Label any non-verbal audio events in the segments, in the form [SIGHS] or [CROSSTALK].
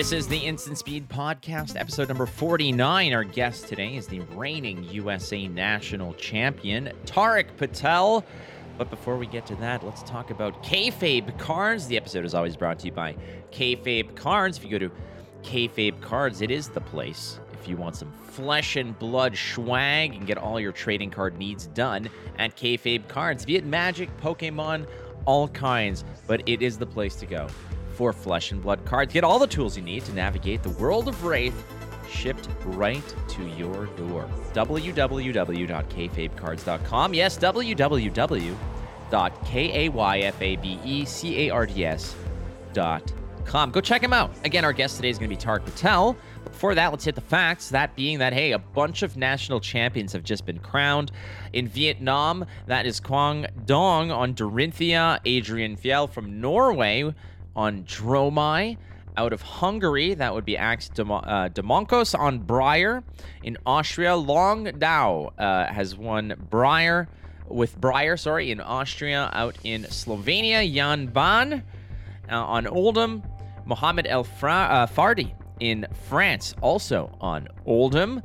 This is the Instant Speed Podcast, episode number 49. Our guest today is the reigning USA national champion, Tariq Patel. But before we get to that, let's talk about Kayfabe Cards. The episode is always brought to you by Kayfabe Cards. If you go to Kayfabe Cards, it is the place if you want some flesh and blood swag and get all your trading card needs done at Kayfabe Cards. Be it Magic, Pokemon, all kinds, but it is the place to go for Flesh and Blood cards. Get all the tools you need to navigate the world of Wraith shipped right to your door. www.kayfabecards.com. Yes, www.kayfabecards.com. Go check him out. Again, our guest today is going to be Tariq Patel. Before that, let's hit the facts. That being that, hey, a bunch of national champions have just been crowned. In Vietnam, that is Quang Dong on Dorinthea, Adrian Fjell from Norway on Dromai. Out of Hungary, that would be Axe uh, Demonkos on Briar. In Austria, Long Dao uh, has won Briar with Briar, sorry, in Austria. Out in Slovenia, Jan Ban uh, on Oldhim. Mohamed El Fra- uh, Fardi in France, also on Oldhim.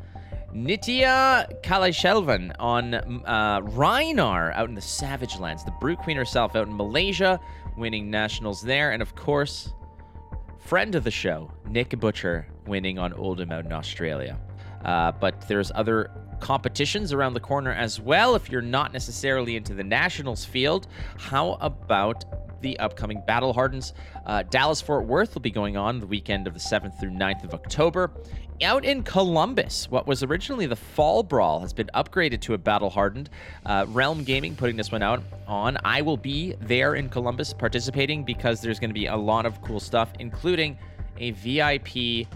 Nitya Kalaishelvan on uh, Rhinar out in the Savage Lands. The Brew Queen herself out in Malaysia, winning nationals there. And of course, friend of the show, Nick Butcher, winning on out in Australia. Uh, but there's other competitions around the corner as well. If you're not necessarily into the nationals field, how about the upcoming Battle Hardens? Uh, Dallas Fort Worth will be going on the weekend of the 7th through 9th of October. Out in Columbus, what was originally the Fall Brawl has been upgraded to a Battle Hardened. Uh, Realm Gaming putting this one out on. I will be there in Columbus participating because there's going to be a lot of cool stuff, including a VIP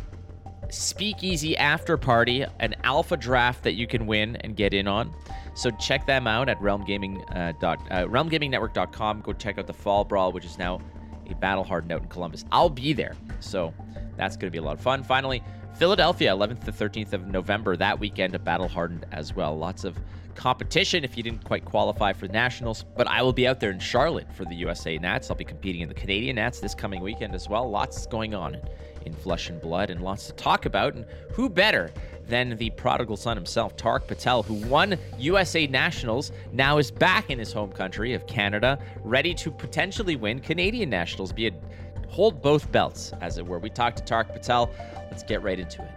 speakeasy after party, an alpha draft that you can win and get in on. So check them out at Realm Gaming, uh, dot, uh, realmgamingnetwork.com. Go check out the Fall Brawl, which is now a battle hardened out in Columbus. I'll be there. So that's going to be a lot of fun. Finally, Philadelphia, 11th to 13th of November, that weekend, battle hardened as well. Lots of competition if you didn't quite qualify for the Nationals. But I will be out there in Charlotte for the USA Nats. I'll be competing in the Canadian Nats this coming weekend as well. Lots going on in, in Flesh and Blood and lots to talk about. And who better than the prodigal son himself, Tark Patel, who won USA Nationals, now is back in his home country of Canada, ready to potentially win Canadian Nationals, be it hold both belts, as it were. We talked to Tark Patel. Let's get right into it.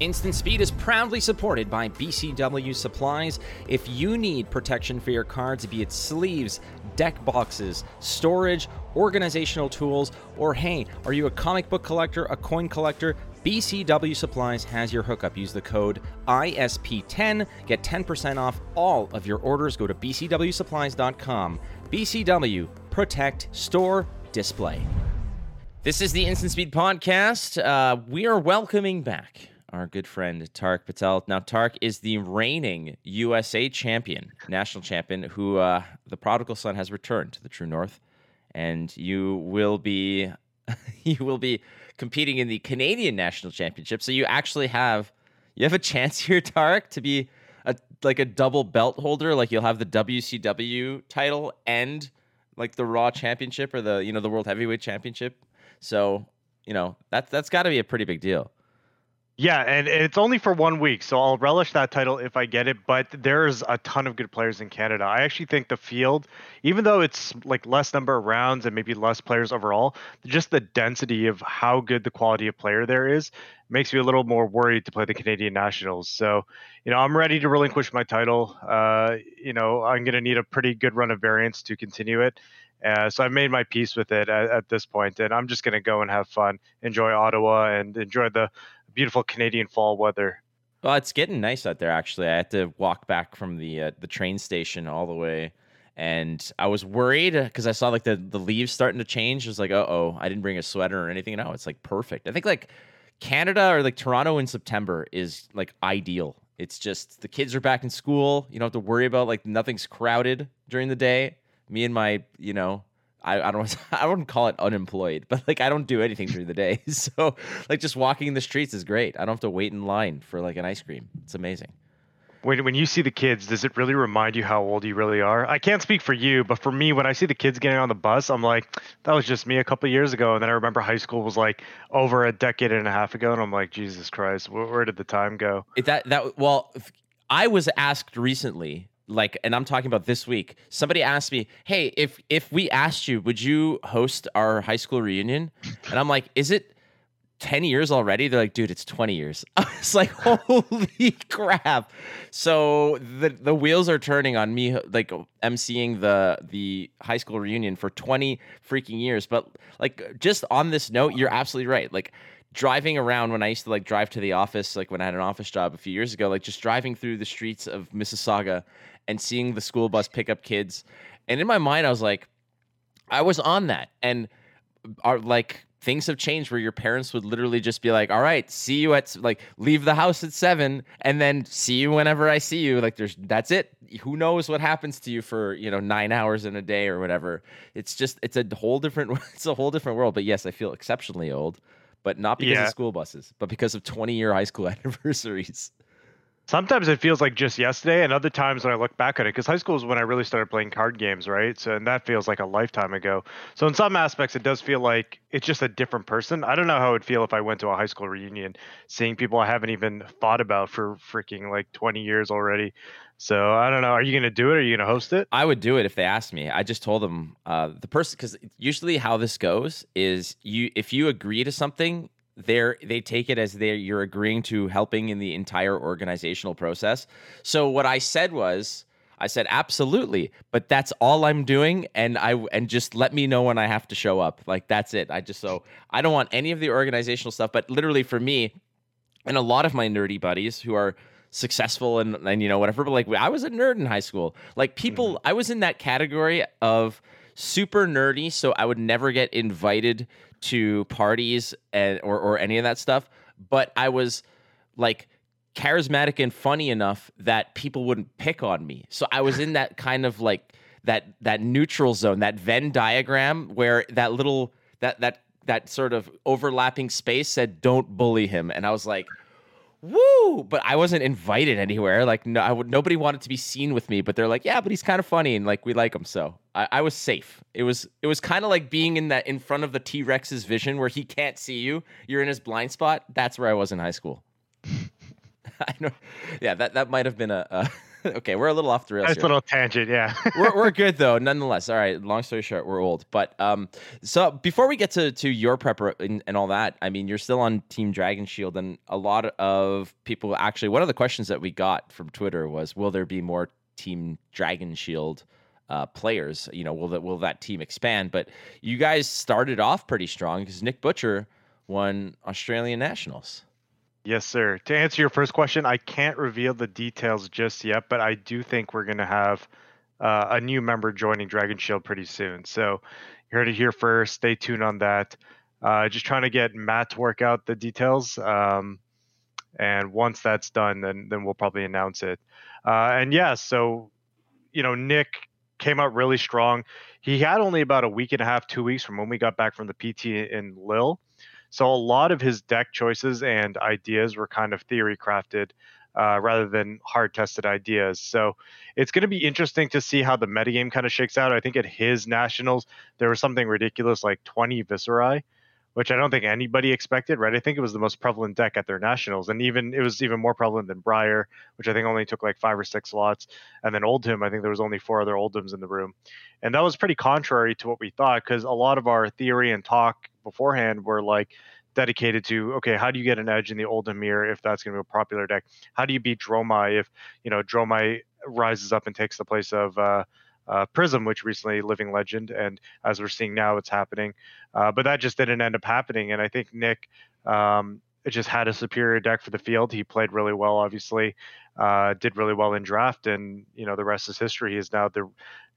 Instant Speed is proudly supported by BCW Supplies. If you need protection for your cards, be it sleeves, deck boxes, storage, organizational tools, or hey, are you a comic book collector, a coin collector? BCW Supplies has your hookup. Use the code ISP10. Get 10% off all of your orders. Go to bcwsupplies.com. BCW, protect, store, display. This is the Instant Speed Podcast. Uh, we are welcoming back our good friend Tark Patel. Now, Tark is the reigning USA champion, national champion, who uh, the prodigal son has returned to the True North, and you will be [LAUGHS] you will be competing in the Canadian national championship. So you actually have you have a chance here, Tark, to be a like a double belt holder. Like you'll have the WCW title and like the Raw Championship or the you know the World Heavyweight Championship. So you know that's that's got to be a pretty big deal. Yeah, and it's only for one week, so I'll relish that title if I get it. But there's a ton of good players in Canada. I actually think the field, even though it's like less number of rounds and maybe less players overall, just the density of how good the quality of player there is makes me a little more worried to play the Canadian Nationals. So, you know, I'm ready to relinquish my title. Uh, you know, I'm going to need a pretty good run of variants to continue it. Uh, so I've made my peace with it at, at this point, and I'm just going to go and have fun, enjoy Ottawa, and enjoy the beautiful Canadian fall weather. Well, it's getting nice out there. Actually, I had to walk back from the uh, the train station all the way, and I was worried because I saw like the the leaves starting to change. I was like, uh oh, I didn't bring a sweater or anything. No, it's like perfect. I think like Canada or like Toronto in September is like ideal. It's just the kids are back in school. You don't have to worry about like nothing's crowded during the day. Me and my, you know, I, I don't [LAUGHS] I wouldn't call it unemployed, but like I don't do anything during the day. [LAUGHS] So like just walking in the streets is great. I don't have to wait in line for like an ice cream. It's amazing. when when you see the kids, does it really remind you how old you really are? I can't speak for you, but for me, when I see the kids getting on the bus, I'm like, that was just me a couple years ago. And then I remember high school was like over a decade and a half ago, and I'm like, Jesus Christ, where, where did the time go? That that well, I was asked recently like and i'm talking about this week. Somebody asked me hey if if we asked you would you host our high school reunion? And i'm like is it 10 years already? They're like dude it's 20 years. [LAUGHS] I was like [LAUGHS] holy crap. So the the wheels are turning on me like emceeing the the high school reunion for 20 freaking years. But like just on this note you're absolutely right. Like driving around when I used to like drive to the office, like when I had an office job a few years ago, like just driving through the streets of Mississauga and seeing the school bus pick up kids. And in my mind, I was like, I was on that. And uh, are like things have changed where your parents would literally just be like, all right, see you at like leave the house at seven and then see you whenever I see you. Like there's that's it. Who knows what happens to you for, you know, nine hours in a day or whatever. It's just it's a whole different [LAUGHS] it's a whole different world. But yes, I feel exceptionally old but not because yeah. of school buses, but because of 20 year high school [LAUGHS] anniversaries. Sometimes it feels like just yesterday, and other times when I look back at it, because high school is when I really started playing card games, right? So, and that feels like a lifetime ago. So, in some aspects, it does feel like it's just a different person. I don't know how it would feel if I went to a high school reunion, seeing people I haven't even thought about for freaking like 20 years already. So I don't know. Are you going to do it? Are you going to host it? I would do it if they asked me. I just told them uh, the person because usually how this goes is you if you agree to something, they're they take it as they you're agreeing to helping in the entire organizational process. So what I said was. I said absolutely, but that's all I'm doing, and I and just let me know when I have to show up. Like that's it. I just so I don't want any of the organizational stuff. But literally for me, and a lot of my nerdy buddies who are successful and and you know whatever. But like I was a nerd in high school. Like people, mm-hmm. I was in that category of super nerdy, so I would never get invited to parties and or or any of that stuff. But I was like charismatic and funny enough that people wouldn't pick on me. So I was in that kind of like that that neutral zone, that Venn diagram where that little that that that sort of overlapping space said don't bully him and I was like woo! But i wasn't invited anywhere. Like no I would, nobody wanted to be seen with me but they're like yeah but he's kind of funny and like we like him so i, I was safe. It was it was kind of like being in that in front of the t-rex's vision where he can't see you you're in his blind spot. That's where i was in high school. [LAUGHS] I know yeah that that might have been a, a [LAUGHS] [LAUGHS] okay, we're a little off the rails. Nice here. little tangent, yeah. [LAUGHS] we're, we're [LAUGHS] good though, nonetheless. All right. Long story short, we're old. But um, so before we get to to your prep and, and all that, I mean, you're still on Team Dragon Shield, and a lot of people actually. One of the questions that we got from Twitter was, "Will there be more Team Dragon Shield?" Uh, players, you know, will that will that team expand? But you guys started off pretty strong because Nick Butcher won Australian Nationals. Yes, sir. To answer your first question, I can't reveal the details just yet, but I do think we're going to have uh, a new member joining Dragon Shield pretty soon. So you heard it here first. Stay tuned on that. Uh, just trying to get Matt to work out the details. Um, and once that's done, then then we'll probably announce it. Uh, and yeah, so you know, Nick came out really strong. He had only about a week and a half, two weeks from when we got back from the PT in Lille. So a lot of his deck choices and ideas were kind of theory crafted uh, rather than hard tested ideas. So it's going to be interesting to see how the metagame kind of shakes out. I think at his nationals, there was something ridiculous like 20 Viserai, which I don't think anybody expected, right? I think it was the most prevalent deck at their nationals. And even it was even more prevalent than Briar, which I think only took like five or six slots. And then Oldhim, I think there was only four other Oldhims in the room. And that was pretty contrary to what we thought because a lot of our theory and talk beforehand were like dedicated to okay, how do you get an edge in the old Emir if that's going to be a popular deck? How do you beat Dromai if you know Dromai rises up and takes the place of uh, uh, Prism, which recently Living Legend, and as we're seeing now, it's happening. Uh, but that just didn't end up happening, and I think Nick. Um, just had a superior deck for the field. He played really well, obviously, uh, did really well in draft, and you know the rest is history. He is now the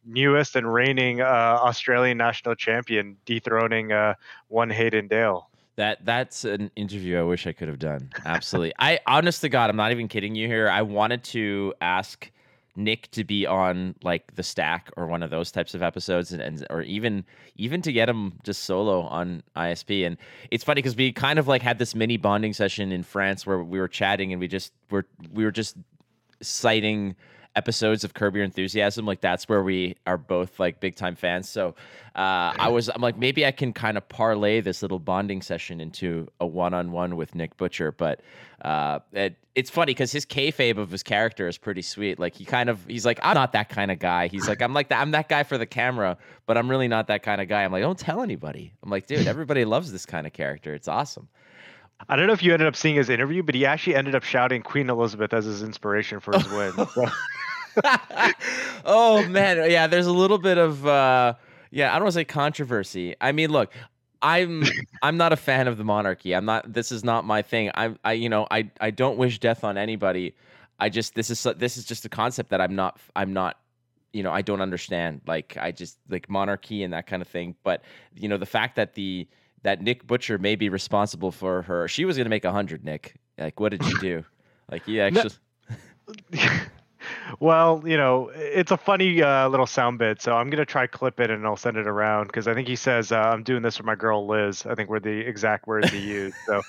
newest and reigning uh, Australian national champion, dethroning uh, one Hayden Dale. That that's an interview I wish I could have done. Absolutely. I honest to God, I'm not even kidding you here. I wanted to ask Nick to be on like the stack or one of those types of episodes and, and or even even to get him just solo on ISP. And it's funny because we kind of like had this mini bonding session in France where we were chatting and we just were we were just citing episodes of Curb Your Enthusiasm, like that's where we are both like big time fans. So uh, I was, I'm like, maybe I can kind of parlay this little bonding session into a one on one with Nick Butcher. But uh, it, it's funny because his kayfabe of his character is pretty sweet. Like he kind of, he's like, I'm not that kind of guy. He's like, I'm like that, I'm that guy for the camera, but I'm really not that kind of guy. I'm like, don't tell anybody. I'm like, dude, everybody loves this kind of character. It's awesome. I don't know if you ended up seeing his interview, but he actually ended up shouting Queen Elizabeth as his inspiration for his win. [LAUGHS] So. [LAUGHS] oh man, yeah. There's a little bit of uh, yeah. I don't want to say controversy. I mean, look, I'm I'm not a fan of the monarchy. I'm not. This is not my thing. I I you know I I don't wish death on anybody. I just this is this is just a concept that I'm not I'm not you know I don't understand. Like I just like monarchy and that kind of thing. But you know the fact that the that Nick Butcher may be responsible for her. She was going to make a hundred. Nick, like what did you do? Like yeah, actually. [LAUGHS] well, you know, it's a funny uh, little sound bit, so I'm gonna try clip it and I'll send it around because I think he says uh, I'm doing this for my girl Liz. I think were the exact words he used. So,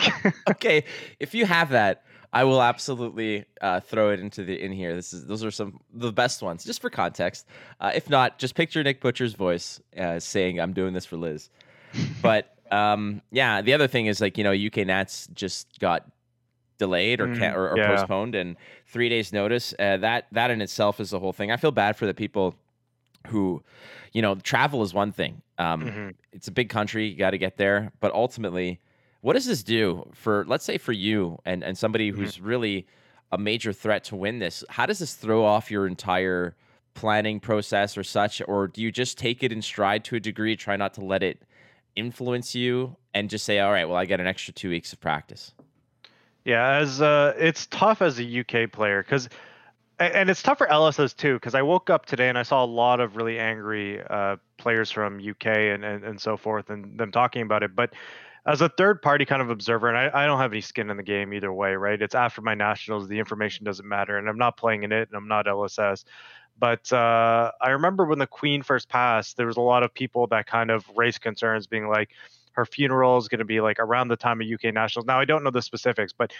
[LAUGHS] okay, if you have that, I will absolutely uh, throw it into the in here. This is those are some the best ones, just for context. Uh, if not, just picture Nick Butcher's voice uh, saying, "I'm doing this for Liz." But um, yeah, the other thing is like you know UK Nats just got delayed or mm, or, or yeah. postponed and three days notice uh, that that in itself is the whole thing i feel bad for the people who you know travel is one thing um, mm-hmm. it's a big country you got to get there but ultimately what does this do for let's say for you and and somebody mm-hmm. who's really a major threat to win this how does this throw off your entire planning process or such or do you just take it in stride to a degree try not to let it influence you and just say all right well i get an extra two weeks of practice yeah, as uh, it's tough as a UK player because, and it's tough for LSS too because I woke up today and I saw a lot of really angry uh, players from UK and, and and so forth and them talking about it. But as a third party kind of observer, and I, I don't have any skin in the game either way, right? It's after my nationals, the information doesn't matter, and I'm not playing in it, and I'm not LSS. But uh, I remember when the Queen first passed, there was a lot of people that kind of raised concerns, being like, her funeral is going to be like around the time of UK nationals. Now I don't know the specifics, but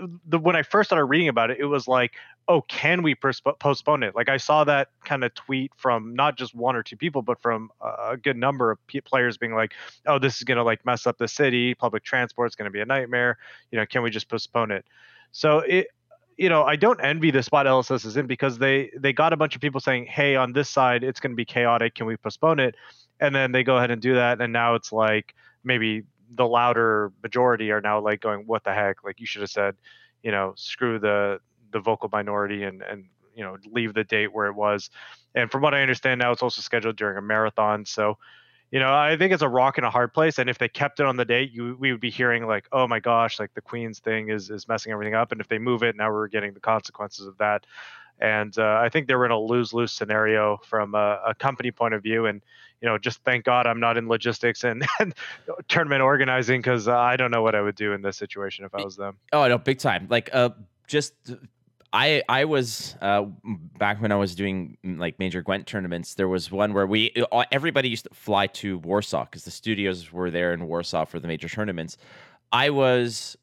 uh, the when I first started reading about it, it was like, oh, can we postpone it? Like I saw that kind of tweet from not just one or two people, but from a good number of players being like, oh, this is going to like mess up the city. Public transport is going to be a nightmare. You know, can we just postpone it? So it you know, I don't envy the spot LSS is in because they they got a bunch of people saying, "Hey, on this side, it's going to be chaotic. Can we postpone it?" And then they go ahead and do that and now it's like maybe the louder majority are now like going what the heck like you should have said you know screw the the vocal minority and and you know leave the date where it was and from what i understand now it's also scheduled during a marathon so you know i think it's a rock and a hard place and if they kept it on the date you we would be hearing like oh my gosh like the queen's thing is is messing everything up and if they move it now we're getting the consequences of that and uh, I think they're in a lose lose scenario from a, a, company point of view. And you know, just thank God I'm not in logistics and, [LAUGHS] and tournament organizing because uh, I don't know what I would do in this situation if I was them. Oh no, big time! Like uh, just. I I was uh, back when I was doing like major Gwent tournaments. There was one where we uh, everybody used to fly to Warsaw because the studios were there in Warsaw for the major tournaments. I was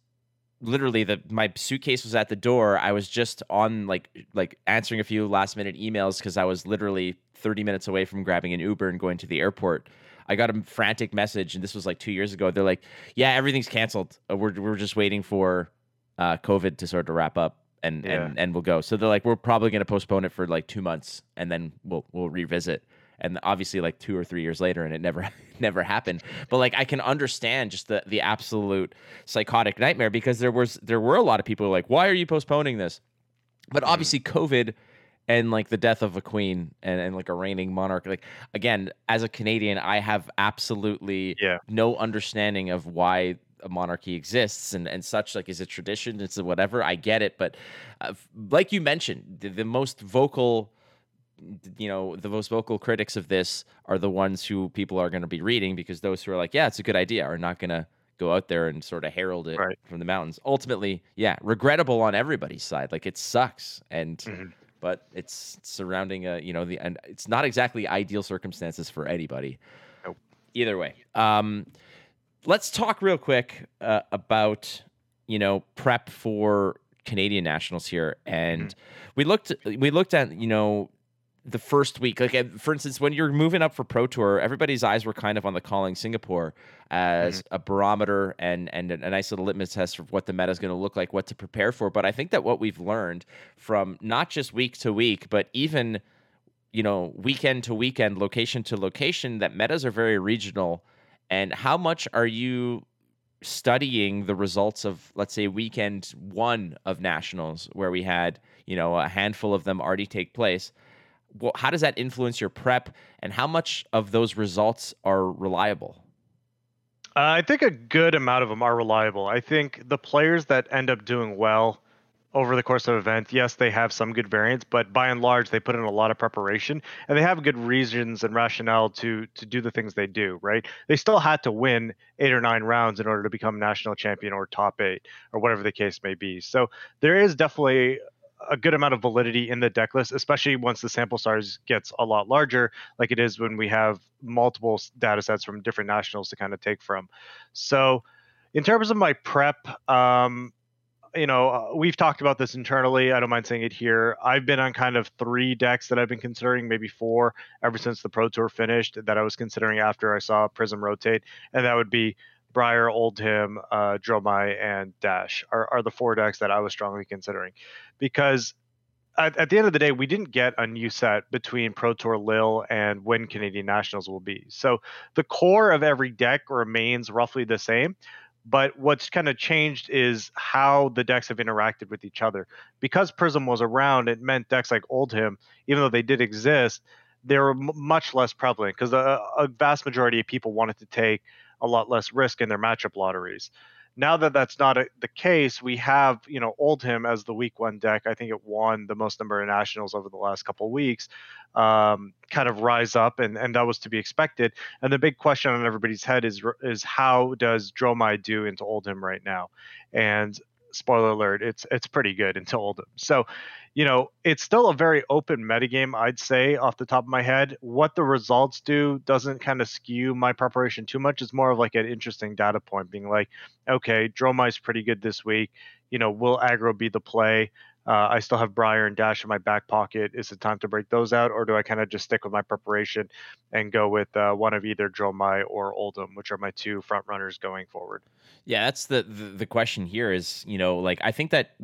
literally the my suitcase was at the door. I was just on like like answering a few last minute emails because I was literally 30 minutes away from grabbing an Uber and going to the airport. I got a frantic message, and this was like two years ago. They're like, "Yeah, everything's canceled. Uh, we're we're just waiting for uh, COVID to sort of wrap up, and yeah. and and we'll go." So they're like, "We're probably going to postpone it for like two months, and then we'll we'll revisit." And obviously like two or three years later and it never [LAUGHS] never happened but like i can understand just the the absolute psychotic nightmare because there was there were a lot of people like why are you postponing this but mm-hmm. obviously covid and like the death of a queen and, and like a reigning monarch like again as a canadian i have absolutely yeah. no understanding of why a monarchy exists and, and such like is a tradition it's a whatever i get it but uh, like you mentioned the, the most vocal you know the most vocal critics of this are the ones who people are going to be reading because those who are like yeah it's a good idea are not going to go out there and sort of herald it right. from the mountains ultimately yeah regrettable on everybody's side like it sucks and mm-hmm. but it's surrounding a you know the and it's not exactly ideal circumstances for anybody nope. either way um let's talk real quick uh, about you know prep for Canadian nationals here, and mm-hmm. we looked we looked at you know the first week. Like for instance, when you're moving up for Pro Tour, everybody's eyes were kind of on the calling Singapore as mm-hmm. a barometer and and a nice little litmus test of what the meta is going to look like, what to prepare for. But I think that what we've learned from not just week to week, but even you know weekend to weekend, location to location, that metas are very regional. And how much are you studying the results of let's say weekend one of nationals where we had you know a handful of them already take place well, how does that influence your prep and how much of those results are reliable uh, i think a good amount of them are reliable i think the players that end up doing well over the course of an event, yes, they have some good variants, but by and large, they put in a lot of preparation and they have good reasons and rationale to to do the things they do. Right? They still had to win eight or nine rounds in order to become national champion or top eight or whatever the case may be. So there is definitely a good amount of validity in the deck list, especially once the sample size gets a lot larger, like it is when we have multiple data sets from different nationals to kind of take from. So, in terms of my prep, um, you know, uh, we've talked about this internally. I don't mind saying it here. I've been on kind of three decks that I've been considering, maybe four, ever since the Pro Tour finished, that I was considering after I saw Prism rotate. And that would be Briar, Oldhim, uh, Dromai, and Dash are, are the four decks that I was strongly considering. Because at, at, the end of the day, we didn't get a new set between Pro Tour Lille and when Canadian Nationals will be. So the core of every deck remains roughly the same. But what's kind of changed is how the decks have interacted with each other. Because Prism was around, it meant decks like Oldhim, even though they did exist, they were m- much less prevalent because a, a, vast majority of people wanted to take a lot less risk in their matchup lotteries. Now that that's not a, the case, we have you know Oldhim as the week one deck. I think it won the most number of nationals over the last couple of weeks. Um, kind of rise up, and and that was to be expected. And the big question on everybody's head is is how does Dromai do into Oldhim right now? And spoiler alert, it's it's pretty good until Oldhim. So you know, it's still a very open metagame, I'd say, off the top of my head. What the results do doesn't kind of skew my preparation too much. It's more of like an interesting data point, being like, okay, Dromai's pretty good this week. You know, will aggro be the play? Uh, I still have Briar and Dash in my back pocket. Is it time to break those out, or do I kind of just stick with my preparation and go with uh, one of either Dromai or Oldhim, which are my two front runners going forward? Yeah, that's the, the the question here. Is you know, like I think that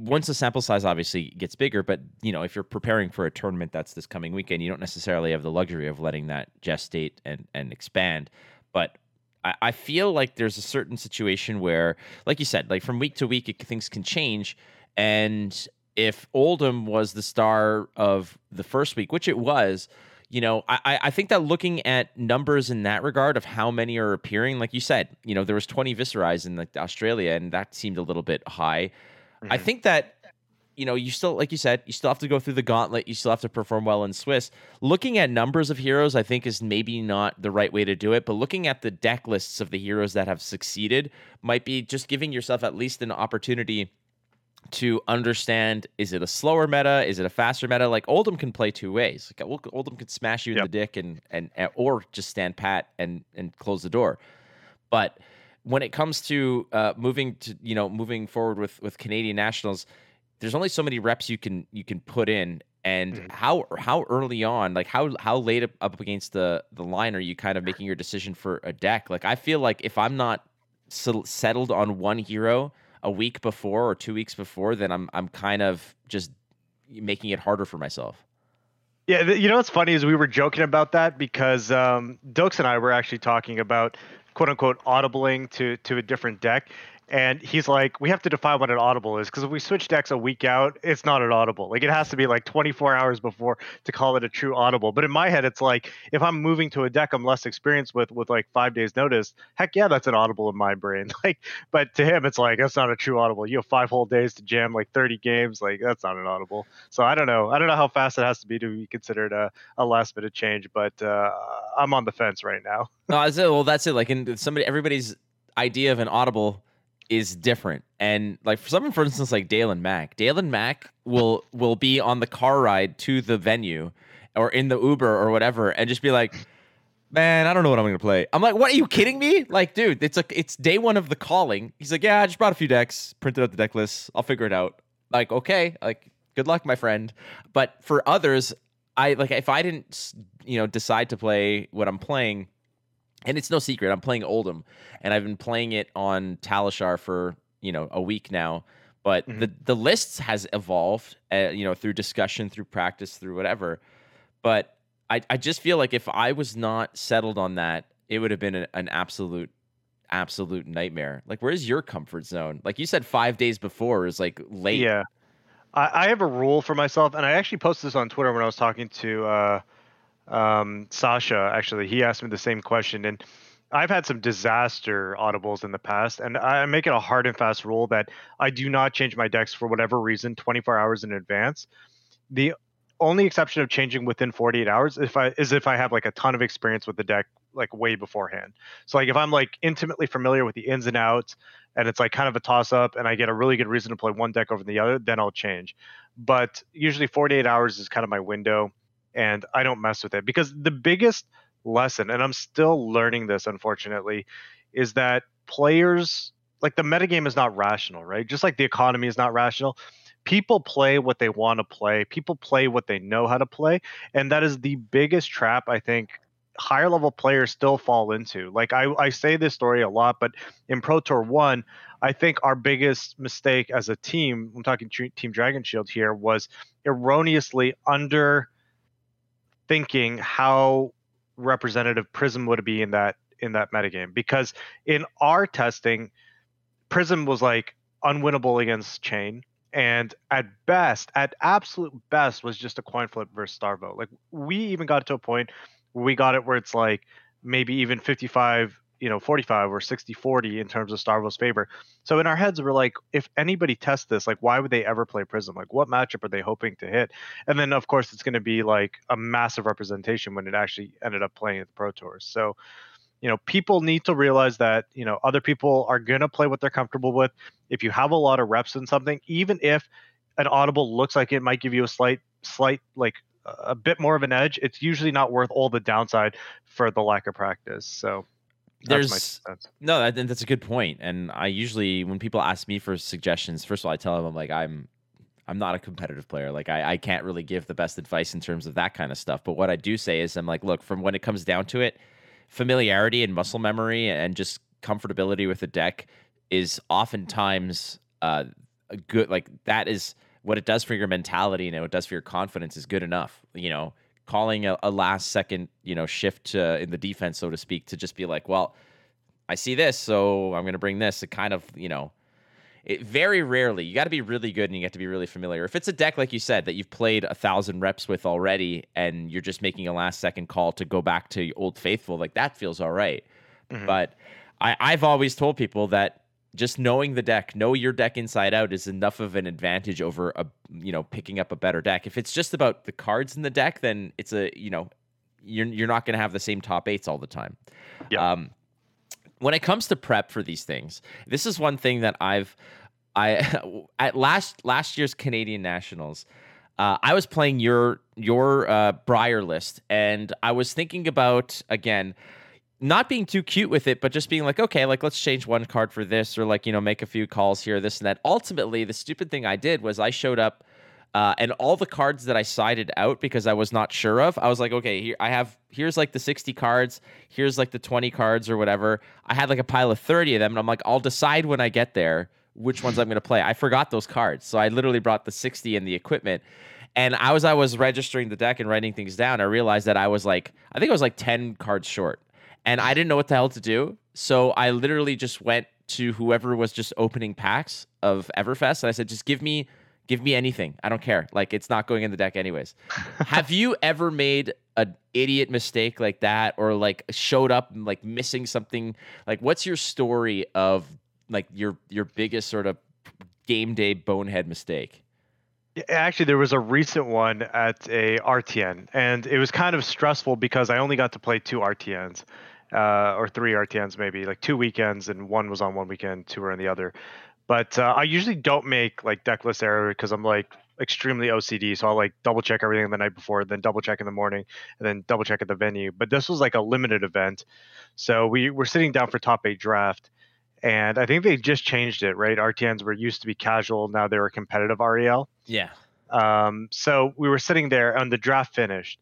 once the sample size obviously gets bigger, but you know, if you're preparing for a tournament that's this coming weekend, you don't necessarily have the luxury of letting that gestate and and expand. But I, I feel like there's a certain situation where, like you said, like from week to week, it, things can change. And if Oldhim was the star of the first week, which it was, you know, I, I think that looking at numbers in that regard of how many are appearing, like you said, you know, there was 20 Viserais in like Australia, and that seemed a little bit high. Mm-hmm. I think that you know, you still, like you said, you still have to go through the gauntlet. You still have to perform well in Swiss. Looking at numbers of heroes, I think, is maybe not the right way to do it. But looking at the deck lists of the heroes that have succeeded might be just giving yourself at least an opportunity to understand is it a slower meta is it a faster meta like oldhim can play two ways like oldhim can smash you in yep. the dick and, and or just stand pat and and close the door but when it comes to uh, moving to you know moving forward with with Canadian nationals, there's only so many reps you can you can put in, and mm-hmm. how how early on, like how how late up against the the line are you kind of making your decision for a deck? Like I feel like if I'm not settled on one hero a week before or two weeks before, then I'm I'm kind of just making it harder for myself. Yeah, you know what's funny is we were joking about that because um, Dokes and I were actually talking about quote unquote audibling to to a different deck and he's like, we have to define what an audible is because if we switch decks a week out, it's not an audible. Like it has to be like 24 hours before to call it a true audible. But in my head, it's like if I'm moving to a deck I'm less experienced with with like five days notice, heck yeah, that's an audible in my brain. [LAUGHS] Like, but to him, it's like that's not a true audible. You have five whole days to jam like 30 games. Like that's not an audible. So I don't know. I don't know how fast it has to be to be considered a, a last minute change. But uh, I'm on the fence right now. [LAUGHS] no. Well, that's it. Like in somebody, everybody's idea of an audible is different. And like for someone, for instance, like Daylon Mack, Daylon Mack will will be on the car ride to the venue or in the Uber or whatever, and just be like, man, I don't know what I'm gonna play. I'm like, what are you kidding me? Like, dude, it's like it's day one of the calling. He's like, yeah, I just brought a few decks, printed out the deck list. I'll figure it out. Like, okay, like good luck, my friend. But for others, I like if I didn't, you know, decide to play what I'm playing, and it's no secret, I'm playing oldhim and I've been playing it on Talishar for you know a week now. But mm-hmm. the the lists has evolved, uh, you know, through discussion, through practice, through whatever. But I, I just feel like if I was not settled on that, it would have been an, an absolute absolute nightmare. Like, where's your comfort zone? Like you said, five days before is like late. Yeah, I, I have a rule for myself, and I actually posted this on Twitter when I was talking to uh, um, Sasha. Actually, he asked me the same question, and I've had some disaster audibles in the past, and I make it a hard and fast rule that I do not change my decks for whatever reason 24 hours in advance. The only exception of changing within 48 hours if I is if I have like a ton of experience with the deck like way beforehand. So like if I'm like intimately familiar with the ins and outs and it's like kind of a toss up and I get a really good reason to play one deck over the other, then I'll change. But usually 48 hours is kind of my window and I don't mess with it because the biggest lesson and I'm still learning this unfortunately is that players like the metagame is not rational, right? Just like the economy is not rational people play what they want to play people play what they know how to play and that is the biggest trap i think higher level players still fall into like i, I say this story a lot but in pro tour 1 i think our biggest mistake as a team i'm talking team dragon shield here was erroneously under thinking how representative prism would be in that in that metagame because in our testing prism was like unwinnable against Chane and at best, at absolute best, was just a coin flip versus Starvo. Like we even got to a point where we got it where it's like maybe even 55, you know, 45 or 60 40 in terms of Starvo's favor. So in our heads, we're like, if anybody tests this, like, why would they ever play Prism? Like, what matchup are they hoping to hit? And then, of course, it's going to be like a massive representation when it actually ended up playing at the Pro Tours. So, you know people need to realize that you know other people are going to play what they're comfortable with if you have a lot of reps in something even if an audible looks like it might give you a slight slight like a bit more of an edge it's usually not worth all the downside for the lack of practice so there's no that, that's a good point. point and i usually when people ask me for suggestions first of all i tell them i'm like i'm i'm not a competitive player like I, I can't really give the best advice in terms of that kind of stuff but what i do say is i'm like look from when it comes down to it familiarity and muscle memory and just comfortability with the deck is oftentimes uh, a good like that is what it does for your mentality and what it does for your confidence is good enough you know calling a, a last second you know shift uh, in the defense so to speak to just be like well i see this so i'm going to bring this it kind of you know it very rarely you got to be really good and you got to be really familiar if it's a deck like you said that you've played a thousand reps with already and you're just making a last second call to go back to old faithful like that feels all right. mm-hmm. but I, i've always told people that just knowing the deck know your deck inside out is enough of an advantage over a you know picking up a better deck if it's just about the cards in the deck then it's a you know you're, you're not going to have the same top eights all the time yeah. um when it comes to prep for these things, this is one thing that I've I [LAUGHS] at last last year's Canadian Nationals. Uh, I was playing your your uh, Briar list, and I was thinking about again not being too cute with it, but just being like, okay, like let's change one card for this, or like you know make a few calls here, this and that. Ultimately, the stupid thing I did was I showed up. Uh, and all the cards that I sided out because I was not sure of, I was like, okay, here I have here's like the 60 cards, here's like the 20 cards or whatever. I had like a pile of 30 of them, and I'm like, I'll decide when I get there which ones I'm to play. I forgot those cards, so I literally brought the 60 and the equipment. And I was I was registering the deck and writing things down, I realized that I was like I think I was like 10 cards short. And I didn't know what the hell to do. So I literally just went to whoever was just opening packs of Everfest and I said just give me give me anything. I don't care. Like it's not going in the deck anyways. [LAUGHS] Have you ever made an idiot mistake like that or like showed up and like missing something? Like what's your story of like your your biggest sort of game day bonehead mistake? Actually, there was a recent one at a RTN, and it was kind of stressful because I only got to play two RTNs, uh, or three RTNs maybe, like two weekends, and one was on one weekend, two were on the other. But uh, I usually don't make like decklist error because I'm like, extremely OCD, so I'll like double check everything the night before, then double check in the morning, and then double check at the venue. But this was like a limited event, so we were sitting down for top eight draft, and I think they just changed it, right? RTNs were used to be casual, now they were competitive REL. Yeah. Um, so we were sitting there, and the draft finished,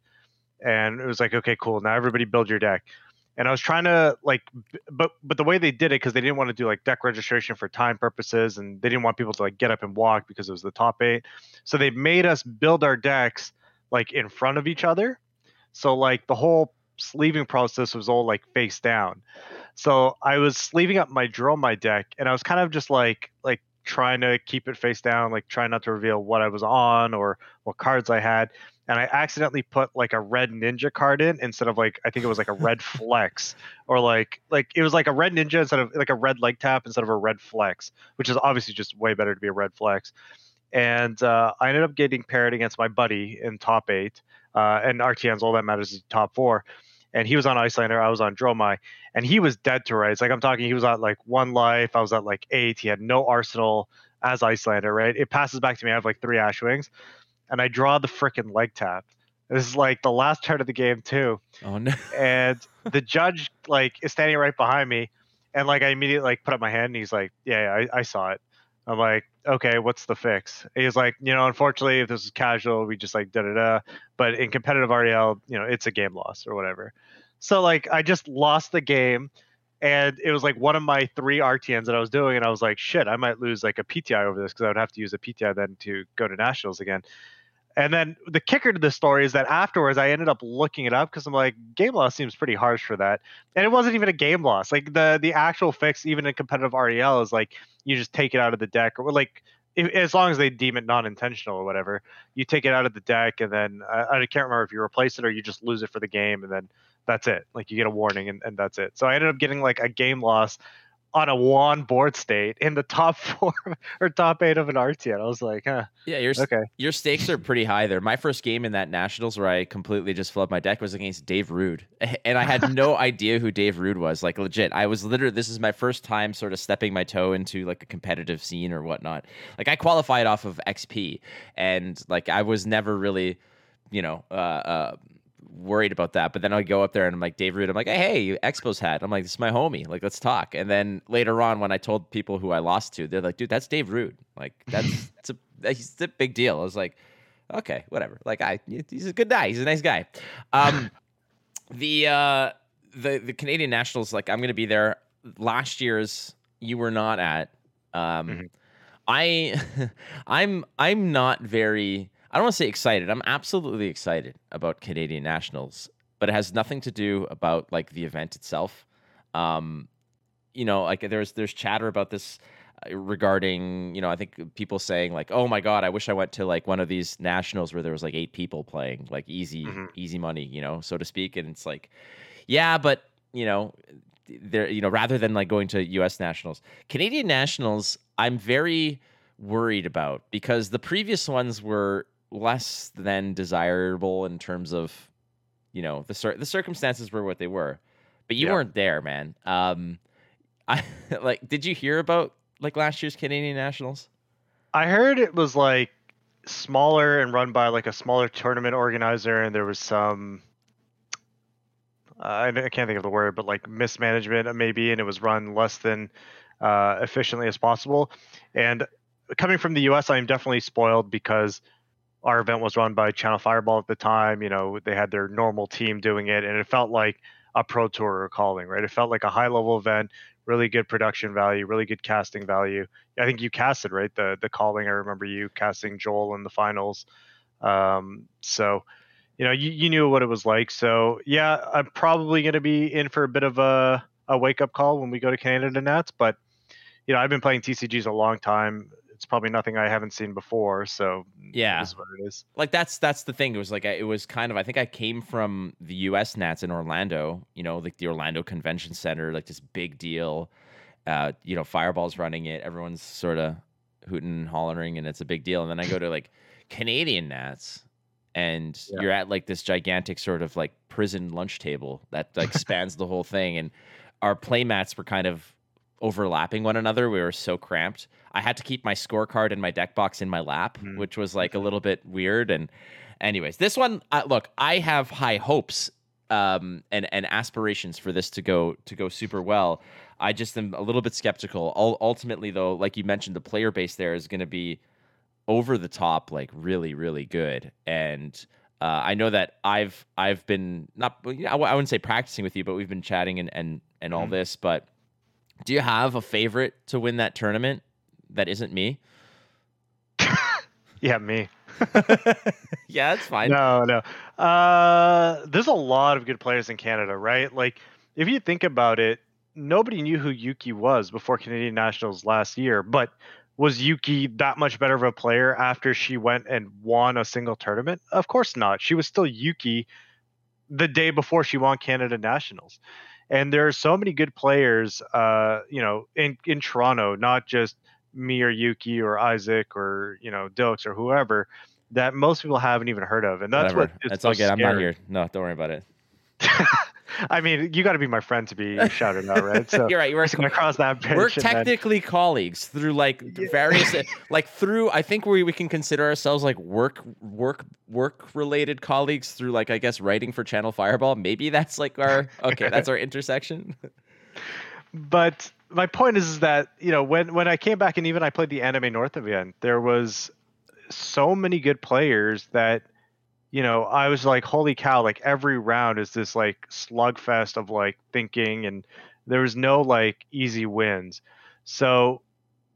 and it was like, okay, cool. Now everybody build your deck and I was trying to like, but but the way they did it because they didn't want to do like deck registration for time purposes, and they didn't want people to like get up and walk because it was the top eight. So they made us build our decks like in front of each other. So like the whole sleeving process was all like face down. So I was sleeving up my drill my deck, and I was kind of just like like trying to keep it face down, like trying not to reveal what I was on or what cards I had and I accidentally put like a red ninja card in instead of like I think it was like a [LAUGHS] red flex or like like it was like a red ninja instead of like a red leg tap instead of a red flex, which is obviously just way better to be a red flex. And uh, I ended up getting paired against my buddy in top eight, uh, and RTN's all that matters is top four. And he was on Iyslander, I was on Dromai, and he was dead to rights. Like I'm talking, he was at like one life, I was at like eight. He had no arsenal as Iyslander, right? It passes back to me. I have like three Ash Wings, and I draw the freaking leg tap. This is like the last turn of the game too. Oh no! [LAUGHS] and the judge like is standing right behind me, and like I immediately like put up my hand, and he's like, "Yeah, I, I saw it." I'm like, "Okay, what's the fix?" He's like, "You know, unfortunately, if this is casual, we just like da da da, but in competitive REL, you know, it's a game loss or whatever." So like, I just lost the game and it was like one of my three RTNs that I was doing, and I was like, shit, I might lose like a PTI over this because I would have to use a PTI then to go to nationals again. And then the kicker to the story is that afterwards I ended up looking it up because I'm like, game loss seems pretty harsh for that. And it wasn't even a game loss. Like the the actual fix, even in competitive REL, is like you just take it out of the deck, or like if, as long as they deem it non-intentional or whatever, you take it out of the deck, and then I, I can't remember if you replace it or you just lose it for the game, and then that's it. Like you get a warning, and, and that's it. So I ended up getting like a game loss on a one board state in the top [LAUGHS] four or top eight of an RTN. I was like, huh. Yeah, your okay. Your stakes are pretty high there. My first game in that nationals where I completely just flipped my deck was against Dave Rude, [LAUGHS] and I had no [LAUGHS] idea who Dave Rude was. Like legit, I was literally this is my first time sort of stepping my toe into like a competitive scene or whatnot. Like I qualified off of XP, and like I was never really, you know, uh, uh worried about that. But then I go up there and I'm like, Dave Root, I'm like, hey, hey, Expos hat. I'm like, this is my homie. Like, let's talk. And then later on, when I told people who I lost to, they're like, dude, that's Dave Root. Like, that's [LAUGHS] it's a it's a big deal. I was like, okay, whatever. Like, I he's a good guy. He's a nice guy. Um, [LAUGHS] the uh, the the Canadian Nationals, like, I'm gonna be there. Last year's you were not at. Um, mm-hmm. I [LAUGHS] I'm I'm not very I don't want to say excited. I'm absolutely excited about Canadian Nationals, but it has nothing to do about like the event itself. Um, you know, like there's there's chatter about this uh, regarding you know I think people saying like oh my god I wish I went to like one of these nationals where there was like eight people playing like easy mm-hmm. easy money you know so to speak and it's like yeah but you know there you know rather than like going to US nationals Canadian nationals I'm very worried about because the previous ones were less than desirable in terms of you know the cir- the circumstances were what they were but you yeah. weren't there man um [LAUGHS] i like did you hear about like last year's canadian nationals i heard it was like smaller and run by like a smaller tournament organizer and there was some uh, I can't think of the word, but like mismanagement maybe, and it was run less than uh, efficiently as possible. And coming from the U.S., I am definitely spoiled because our event was run by Channel Fireball at the time. You know, they had their normal team doing it, and it felt like a pro tour calling, right? It felt like a high level event, really good production value, really good casting value. I think you casted right the the calling. I remember you casting Joel in the finals. Um, so, you know, you, you knew what it was like. So yeah, I'm probably going to be in for a bit of a a wake up call when we go to Canada Nats, but you know, I've been playing TCGs a long time it's probably nothing I haven't seen before. So yeah, what it is. Like that's that's the thing. It was like it was kind of. I think I came from the U.S. Nats in Orlando. You know, like the Orlando Convention Center, like this big deal. Uh, you know, Fireball's running it. Everyone's sort of hooting and hollering, and it's a big deal. And then I go to like Canadian Nats, and yeah. you're at like this gigantic sort of like prison lunch table that like spans the whole thing, and our playmats were kind of overlapping one another. We were so cramped. I had to keep my scorecard and my deck box in my lap, Mm. which was like a little bit weird. And, anyways, this one, uh, look, I have high hopes um, and and aspirations for this to go to go super well. I just am a little bit skeptical. Ul- ultimately, though, like you mentioned, the player base there is going to be over the top, like really, really good. And uh, I know that I've I've been not I w- I wouldn't say practicing with you, but we've been chatting and and and all Mhm. this. But do you have a favorite to win that tournament that isn't me? [LAUGHS] Yeah, me. [LAUGHS] yeah, that's fine. No, no. Uh, there's a lot of good players in Canada, right? Like, if you think about it, nobody knew who Yuki was before Canadian Nationals last year. But was Yuki that much better of a player after she went and won a single tournament? Of course not. She was still Yuki the day before she won Canada Nationals. And there are so many good players, uh, you know, in in Toronto, not just me or Yuki or Isaac or you know Dilks or whoever that most people haven't even heard of, and that's Whatever. what. is That's so all good. I'm not here. No, don't worry about it. [LAUGHS] I mean, you got to be my friend to be [LAUGHS] shouted out, right? So You're right. You're we're gonna cross that bridge. we're and then- technically colleagues through like various [LAUGHS] like through i think we, we can consider ourselves like work work work related colleagues through like i guess writing for channel fireball maybe that's like our okay that's our intersection but my point is, is that you know when when I came back and even I played the Anime North event, there was so many good players that you know I was like, holy cow! Like every round is this like slugfest of like thinking, and there was no like easy wins. So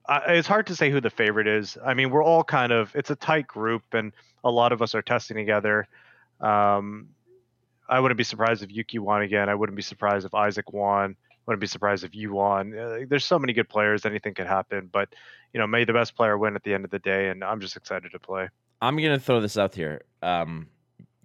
it's hard to say who the favorite is. I mean, we're all kind of it's a tight group, and a lot of us are testing together. Um, I wouldn't be surprised if Yuki won again. I wouldn't be surprised if Isaac won. Wouldn't be surprised if you won. Uh, there's so many good players, anything could happen. But you know, may the best player win at the end of the day, and I'm just excited to play. I'm gonna throw this out here. Um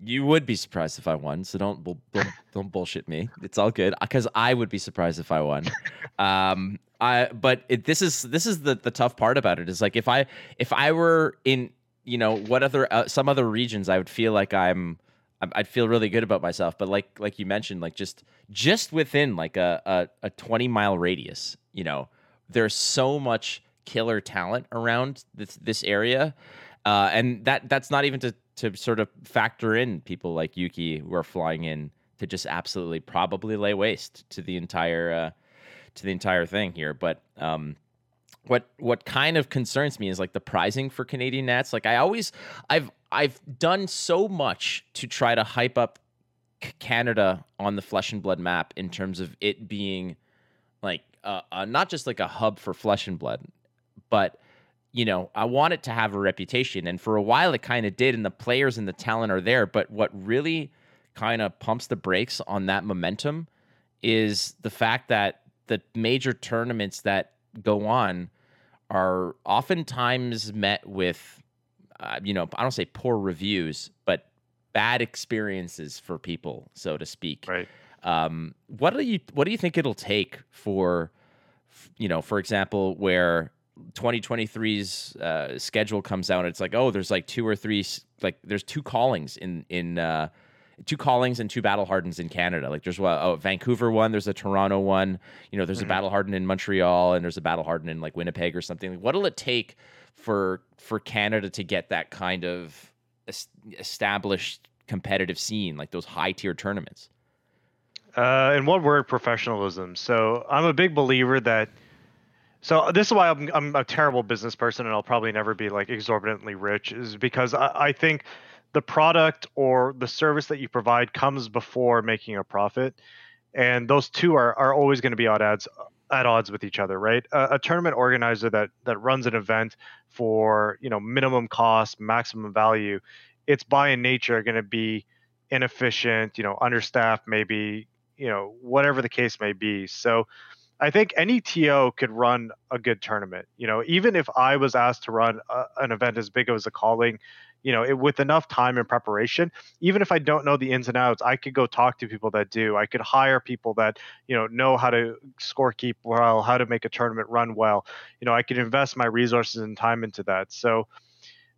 you would be surprised if i won so don't bull- don't, [LAUGHS] don't bullshit me. It's all good because i would be surprised if i won. [LAUGHS] Um i but it, this is this is the the tough part about it is like if i if i were in you know what other uh, some other regions i would feel like i'm I'd feel really good about myself, but like like you mentioned, like just just within like a, a, a twenty mile radius, you know, there's so much killer talent around this this area, uh, and that that's not even to to sort of factor in people like Yuki who are flying in to just absolutely probably lay waste to the entire uh, to the entire thing here. But um, what what kind of concerns me is like the pricing for Canadian Nats. Like I always I've I've done so much to try to hype up Canada on the Flesh and Blood map in terms of it being like uh, uh, not just like a hub for Flesh and Blood, but you know I want it to have a reputation. And for a while it kind of did, and the players and the talent are there. But what really kind of pumps the brakes on that momentum is the fact that the major tournaments that go on are oftentimes met with, uh, you know, I don't say poor reviews, but bad experiences for people, so to speak. Right. Um, what do you what do you think it'll take for, you know, for example, where 2023's uh, schedule comes out, it's like, oh, there's like two or three, like there's two callings in in uh, two callings and two battle hardens in Canada. Like there's what, oh, Vancouver one, there's a Toronto one. You know, there's Mhm. a battle harden in Montreal, and there's a battle harden in like Winnipeg or something. Like, what'll it take for for Canada to get that kind of established competitive scene, like those high tier tournaments? Uh, in one word, professionalism. So I'm a big believer that. So uh, this is why I'm I'm a terrible business person, and I'll probably never be like exorbitantly rich, is because I, I think the product or the service that you provide comes before making a profit, and those two are are always going to be at odds at odds with each other, right? A, a tournament organizer that that runs an event for you know minimum cost, maximum value, it's by nature going to be inefficient, you know, understaffed, maybe you know, whatever the case may be. So I think any TO could run a good tournament. You know, even if I was asked to run a, an event as big as a calling, you know, it, with enough time and preparation, even if I don't know the ins and outs, I could go talk to people that do. I could hire people that, you know, know how to score keep well, how to make a tournament run well. You know, I could invest my resources and time into that. So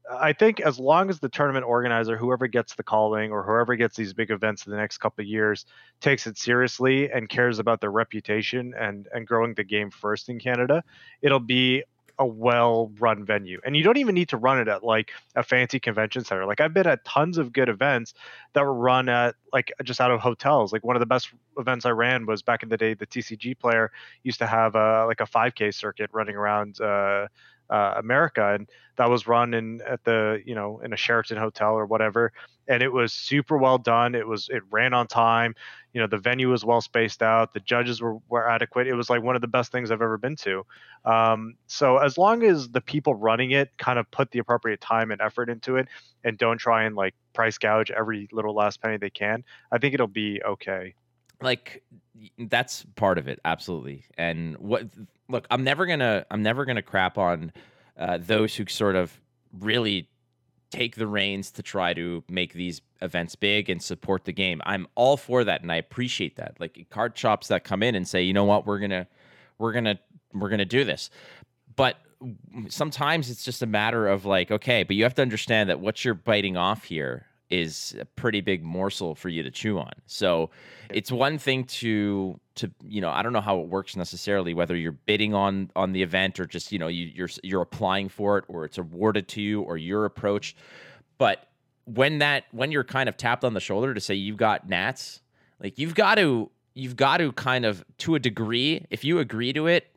I think as long as the tournament organizer, whoever gets the calling or whoever gets these big events in the next couple of years, takes it seriously and cares about their reputation and and growing the game first in Canada, it'll be a well run venue. And you don't even need to run it at like a fancy convention center. Like I've been at tons of good events that were run at like just out of hotels. Like one of the best events I ran was back in the day the TCG player used to have a like a 5k circuit running around uh, uh, America, and that was run in at the you know in a Sheraton hotel or whatever, and it was super well done. It was it ran on time. You know the venue was well spaced out. The judges were were adequate. It was like one of the best things I've ever been to. Um, so as long as the people running it kind of put the appropriate time and effort into it, and don't try and like price gouge every little last penny they can, I think it'll be okay like that's part of it absolutely. And what look i'm never gonna i'm never gonna crap on uh, those who sort of really take the reins to try to make these events big and support the game. I'm all for that and i appreciate that. Like card shops that come in and say you know what? We're gonna we're gonna we're gonna do this. But sometimes it's just a matter of like okay but you have to understand that what you're biting off here is a pretty big morsel for you to chew on. So it's one thing to to you know I don't know how it works necessarily whether you're bidding on on the event or just you know you, you're you're applying for it or it's awarded to you or your approach, but when that when you're kind of tapped on the shoulder to say you've got Nats, like you've got to you've got to kind of to a degree if you agree to it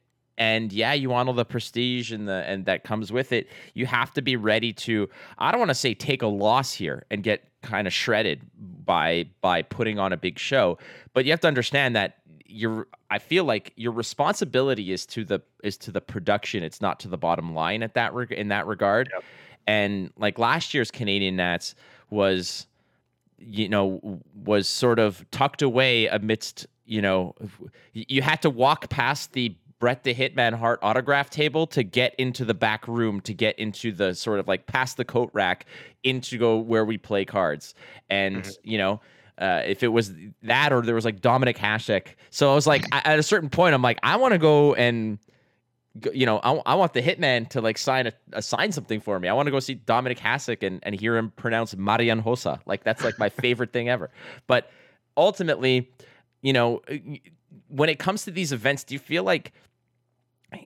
and yeah you want all the prestige and the and that comes with it you have to be ready to i don't want to say take a loss here and get kind of shredded by by putting on a big show but you have to understand that your i feel like your responsibility is to the is to the production it's not to the bottom line at that reg- in that regard yep. and like last year's canadian nats was you know was sort of tucked away amidst you know you had to walk past the Bret the Hitman Hart autograph table to get into the back room to get into the sort of like past the coat rack into go where we play cards. And, mm-hmm. you know, uh, if it was that or there was like Dominik Hasek. So I was like, at a certain point, I'm like, I want to go and, you know, I, I want the Hitman to like sign a, a sign something for me. I want to go see Dominik Hasek and, and hear him pronounce Marian Hossa. Like that's like my [LAUGHS] favorite thing ever. But ultimately, you know, when it comes to these events, do you feel like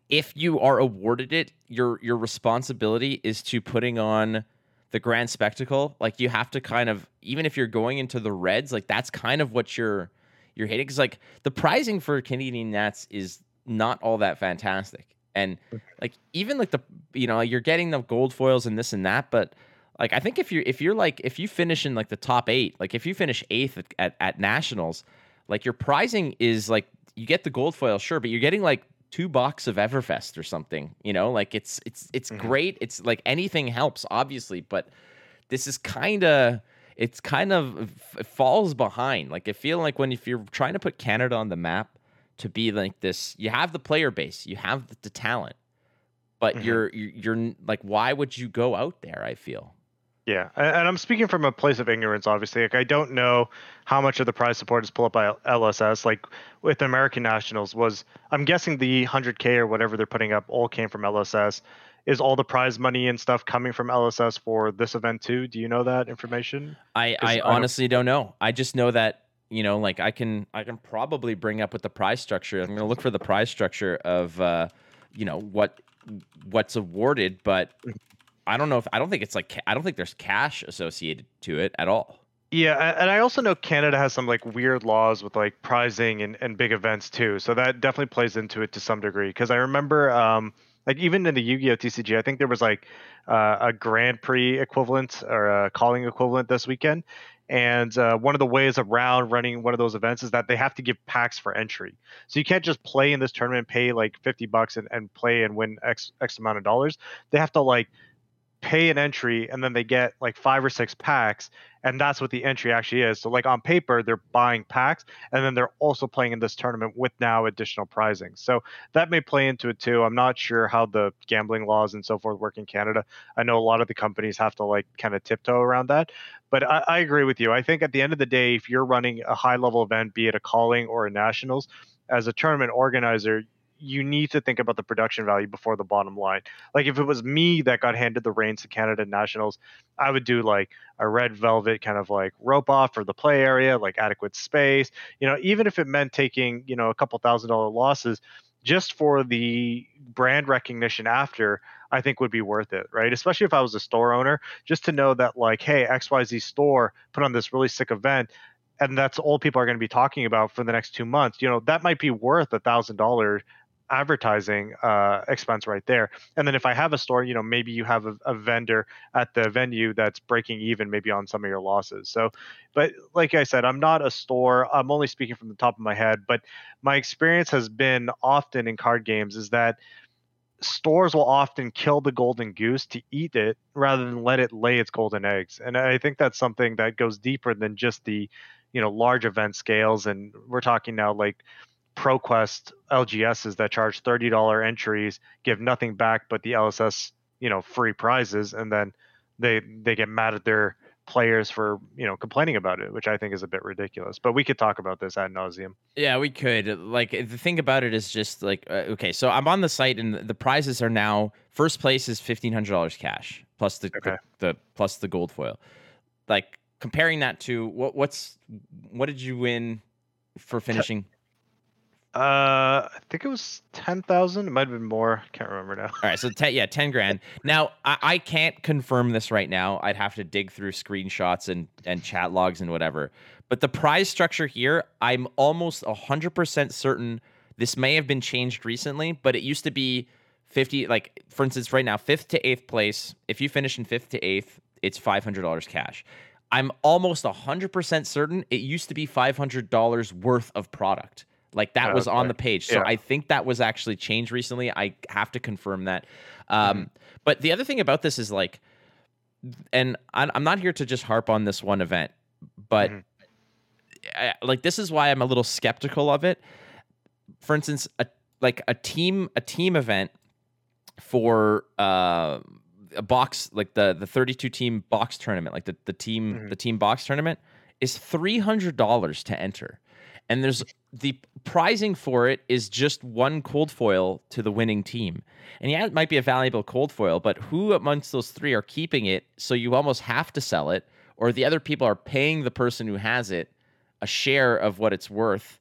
if you are awarded it, your your responsibility is to putting on the grand spectacle. Like you have to kind of even if you're going into the reds, like that's kind of what you're you're hitting. Because like the pricing for Canadian Nats is not all that fantastic, and [LAUGHS] like even like the you know you're getting the gold foils and this and that, but like I think if you're if you're like if you finish in like the top eight, like if you finish eighth at, at, at nationals, like your pricing is like you get the gold foil, sure, but you're getting like two box of Everfest or something. You know, like it's it's it's mm-hmm. great. It's like anything helps, obviously, but this is kind of it's kind of it falls behind. Like I feel like when if you're trying to put Canada on the map to be like this, you have the player base, you have the, the talent, but mm-hmm. you're, you're you're like, why would you go out there? I feel. Yeah, and I'm speaking from a place of ignorance. Obviously, like I don't know how much of the prize support is pulled up by LSS. Like with American Nationals, was I'm guessing the 100k or whatever they're putting up all came from LSS. Is all the prize money and stuff coming from LSS for this event too? Do you know that information? I I, I honestly don't... don't know. I just know that you know, like I can I can probably bring up with the prize structure. I'm going to look for the prize structure of uh, you know what what's awarded, but mm. I don't know if I don't think it's like I don't think there's cash associated to it at all. Yeah, and I also know Canada has some like weird laws with like prizing and, and big events too. So that definitely plays into it to some degree. Because I remember um like even in the Yu-Gi-Oh TCG, I think there was like uh, a Grand Prix equivalent or a calling equivalent this weekend. And uh, one of the ways around running one of those events is that they have to give packs for entry. So you can't just play in this tournament, pay like 50 bucks and, and play and win X X amount of dollars. They have to like pay an entry and then they get like five or six packs and that's what the entry actually is. So like on paper they're buying packs and then they're also playing in this tournament with now additional prizing. So that may play into it too. I'm not sure how the gambling laws and so forth work in canada. I know a lot of the companies have to like kind of tiptoe around that. But I, I agree with you. I think at the end of the day if you're running a high level event be it a calling or a nationals as a tournament organizer you need to think about the production value before the bottom line. Like if it was me that got handed the reins to Canada Nationals, I would do like a red velvet kind of like rope off for the play area, like adequate space. You know, even if it meant taking, you know, a couple thousand dollar losses just for the brand recognition after, I think would be worth it, right? Especially if I was a store owner, just to know that like, hey, XYZ store put on this really sick event and that's all people are going to be talking about for the next two months you know that might be worth a thousand dollars advertising uh, expense right there. And then if I have a store, you know, maybe you have a, a, vendor at the venue that's breaking even maybe on some of your losses. So, but like I said, I'm not a store. I'm only speaking from the top of my head, but my experience has been often in card games is that stores will often kill the golden goose to eat it rather than let it lay its golden eggs. And I think that's something that goes deeper than just the, you know, large event scales. And we're talking now like ProQuest LGSs that charge thirty dollar entries, give nothing back but the LSS, you know, free prizes, and then they they get mad at their players for you know complaining about it, which I think is a bit ridiculous. But we could talk about this ad nauseum. Yeah, we could. Like the thing about it is just like uh, okay, so I'm on the site and the prizes are now first place is fifteen hundred dollars cash plus the, okay. the, the plus the gold foil. Like comparing that to what what's what did you win for finishing? Uh, I think it was ten thousand. It might have been more. I Can't remember now. All right, so ten, yeah, ten grand. [LAUGHS] Now I, I can't confirm this right now. I'd have to dig through screenshots and and chat logs and whatever. But the prize structure here, I'm almost hundred percent certain this may have been changed recently. But it used to be fifty. Like for instance, right now, fifth to eighth place. If you finish in fifth to eighth, it's five hundred dollars cash. I'm almost hundred percent certain it used to be five hundred dollars worth of product. Like that was on the page. So yeah. I think that was actually changed recently. I have to confirm that. Um, mm-hmm. But the other thing about this is like, and I'm not here to just harp on this one event, but mm-hmm. I, like this is why I'm a little skeptical of it. For instance, a like a team a team event for uh, a box like the the 32 team box tournament, like the the team mm-hmm. the team box tournament is three hundred dollars to enter and there's the prizing for it is just one cold foil to the winning team. And yeah, it might be a valuable cold foil, but who amongst those three are keeping it? So you almost have to sell it, or the other people are paying the person who has it a share of what it's worth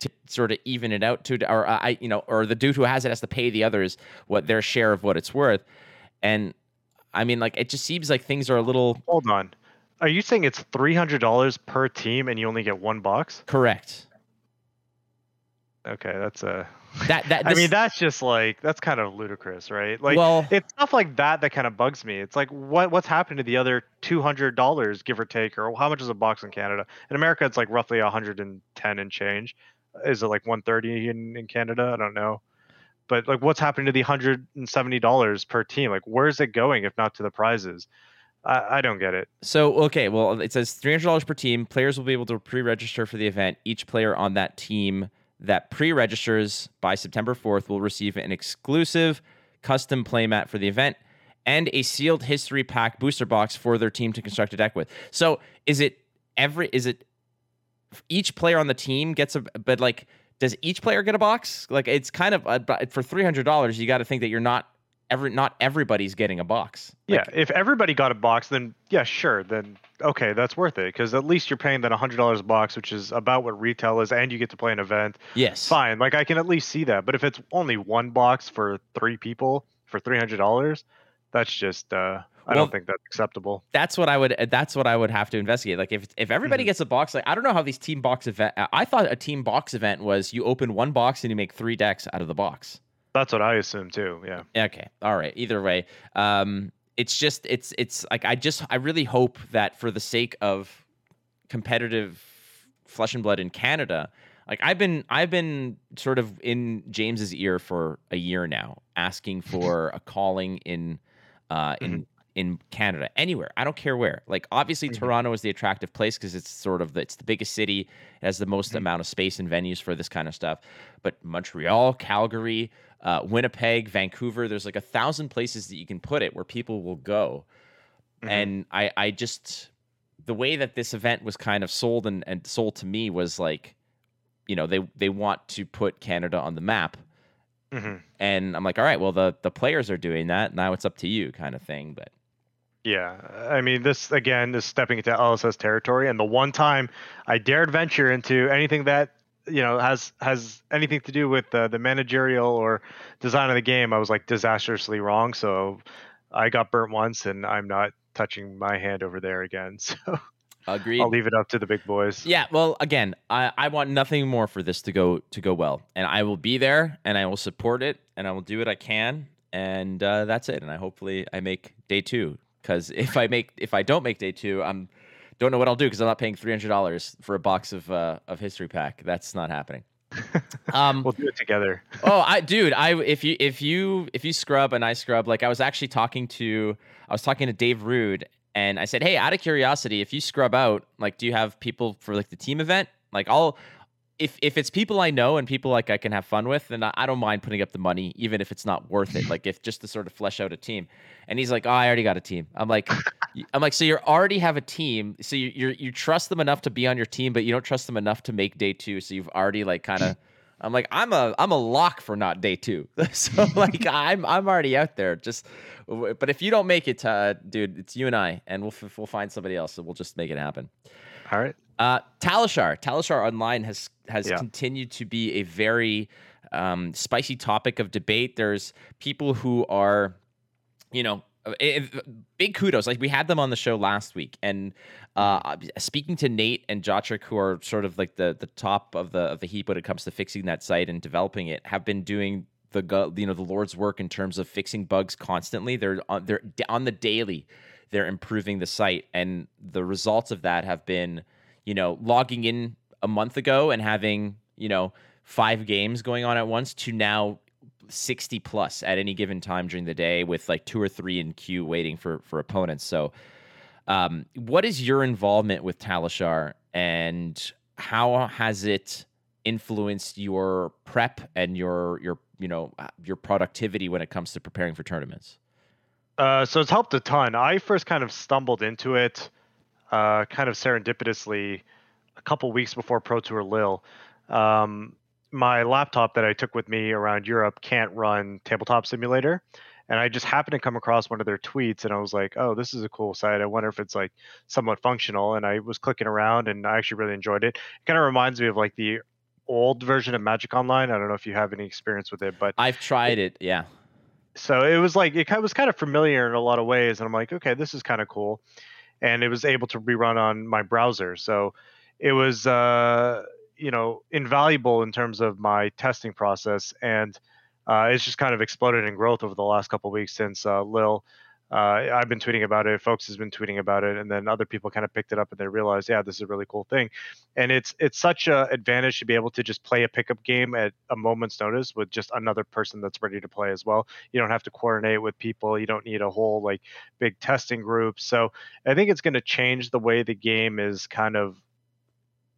to sort of even it out to, or uh, I, you know, or the dude who has it has to pay the others what their share of what it's worth. And I mean, like, it just seems like things are a little. Hold on. Are you saying it's three hundred dollars per team and you only get one box? Correct. Okay, that's a. That that this... [LAUGHS] I mean, that's just like that's kind of ludicrous, right? Like, well, it's stuff like that that kind of bugs me. It's like what what's happened to the other two hundred dollars, give or take, or how much is a box in Canada? In America, it's like roughly hundred and ten and change. Is it like one thirty in in Canada? I don't know but like what's happening to the $170 per team like where's it going if not to the prizes I, I don't get it. So okay, well it says three hundred dollars per team. Players will be able to pre-register for the event. Each player on that team that pre-registers by September fourth will receive an exclusive custom playmat for the event and a sealed history pack booster box for their team to construct a deck with. So is it every? Is it each player on the team gets a? But like, does each player get a box? Like it's kind of uh, a, for three hundred dollars. You got to think that you're not every not everybody's getting a box. Like, yeah, if everybody got a box, then yeah, sure, then okay, that's worth it because at least you're paying that hundred dollars a box, which is about what retail is, and you get to play an event. Yes, fine. Like I can at least see that. But if it's only one box for three people for three hundred dollars, that's just. uh I well, don't think that's acceptable. That's what I would. That's what I would have to investigate. Like if if everybody mm-hmm. gets a box, like I don't know how these team box event. I thought a team box event was you open one box and you make three decks out of the box. That's what I assume too. Yeah. Okay. All right. Either way, um, it's just it's it's like I just I really hope that for the sake of competitive flesh and blood in Canada, like I've been I've been sort of in James's ear for a year now, asking for [LAUGHS] a calling in uh, in mm-hmm in Canada, anywhere. I don't care where. Like obviously mm-hmm. Toronto is the attractive place because it's sort of the, it's the biggest city, it has the most mm-hmm. amount of space and venues for this kind of stuff. But Montreal, Calgary, uh, Winnipeg, Vancouver, there's like a thousand places that you can put it where people will go. Mm-hmm. And I I just the way that this event was kind of sold and, and sold to me was like, you know, they they want to put Canada on the map hmm And I'm like, all right, well the the players are doing that. Now it's up to you, kind of thing. But Yeah, I mean, this again is stepping into LSS territory, and the one time I dared venture into anything that you know has has anything to do with the, the managerial or design of the game, I was like disastrously wrong. So I got burnt once, and I'm not touching my hand over there again. [LAUGHS] So agreed. I'll leave it up to the big boys. Yeah, well, again, I, I want nothing more for this to go to go well, and I will be there, and I will support it, and I will do what I can, and uh, that's it. And I hopefully I make day two, because if I make if I don't make day two, I'm don't know what I'll do because I'm not paying three hundred dollars for a box of uh, of history pack. That's not happening. [LAUGHS] Um, We'll do it together. [LAUGHS] oh, I dude, I if you if you if you scrub and I scrub, like I was actually talking to I was talking to Dave Rude and I said, "Hey, out of curiosity, if you scrub out, like do you have people for like the team event? Like I'll if if it's people I know and people like I can have fun with, then I, don't mind putting up the money even if it's not worth it. Like if just to sort of flesh out a team." And he's like, "Oh, I already got a team." I'm like I'm like, "So you already have a team. So you you you trust them enough to be on your team, but you don't trust them enough to make day 2. So you've already like kind of [LAUGHS] I'm like I'm a I'm a lock for not day two. [LAUGHS] so [LAUGHS] like I'm I'm already out there. Just but if you don't make it, uh, dude, it's you and I, and we'll f- we'll find somebody else, and we'll just make it happen. All right. Uh, Talishar, Talishar Online has has Yeah. continued to be a very um, spicy topic of debate. There's people who are, you know, uh, eh, eh, big kudos. Like we had them on the show last week, and uh, speaking to Nate and Jotrick, who are sort of like the the top of the of the heap when it comes to fixing that site and developing it, have been doing the you know the Lord's work in terms of fixing bugs constantly. They're on they're on the daily. They're improving the site, and the results of that have been, you know, logging in a month ago and having you know five games going on at once to now 60 plus at any given time during the day with like two or three in queue waiting for for opponents so um, what is your involvement with talishar and how has it influenced your prep and your your you know your productivity when it comes to preparing for tournaments Uh, so it's helped a ton. I first kind of stumbled into it, uh, kind of serendipitously, a couple weeks before Pro Tour Lille. Um, my laptop that I took with me around Europe can't run Tabletop Simulator, and I just happened to come across one of their tweets, and I was like, "Oh, this is a cool site. I wonder if it's like somewhat functional." And I was clicking around, and I actually really enjoyed it. It kind of reminds me of like the old version of Magic Online. I don't know if you have any experience with it, but i've tried it yeah so it was like it was kind of familiar in a lot of ways and i'm like okay this is kind of cool and it was able to rerun on my browser. So it was uh you know invaluable in terms of my testing process and uh, it's just kind of exploded in growth over the last couple weeks since uh, Lille uh, i've been tweeting about it folks has been tweeting about it and then other people kind of picked it up and they realized yeah this is a really cool thing. And it's it's such an advantage to be able to just play a pickup game at a moment's notice with just another person that's ready to play as well. You don't have to coordinate with people you don't need a whole like big testing group. So i think it's going to change the way the game is kind of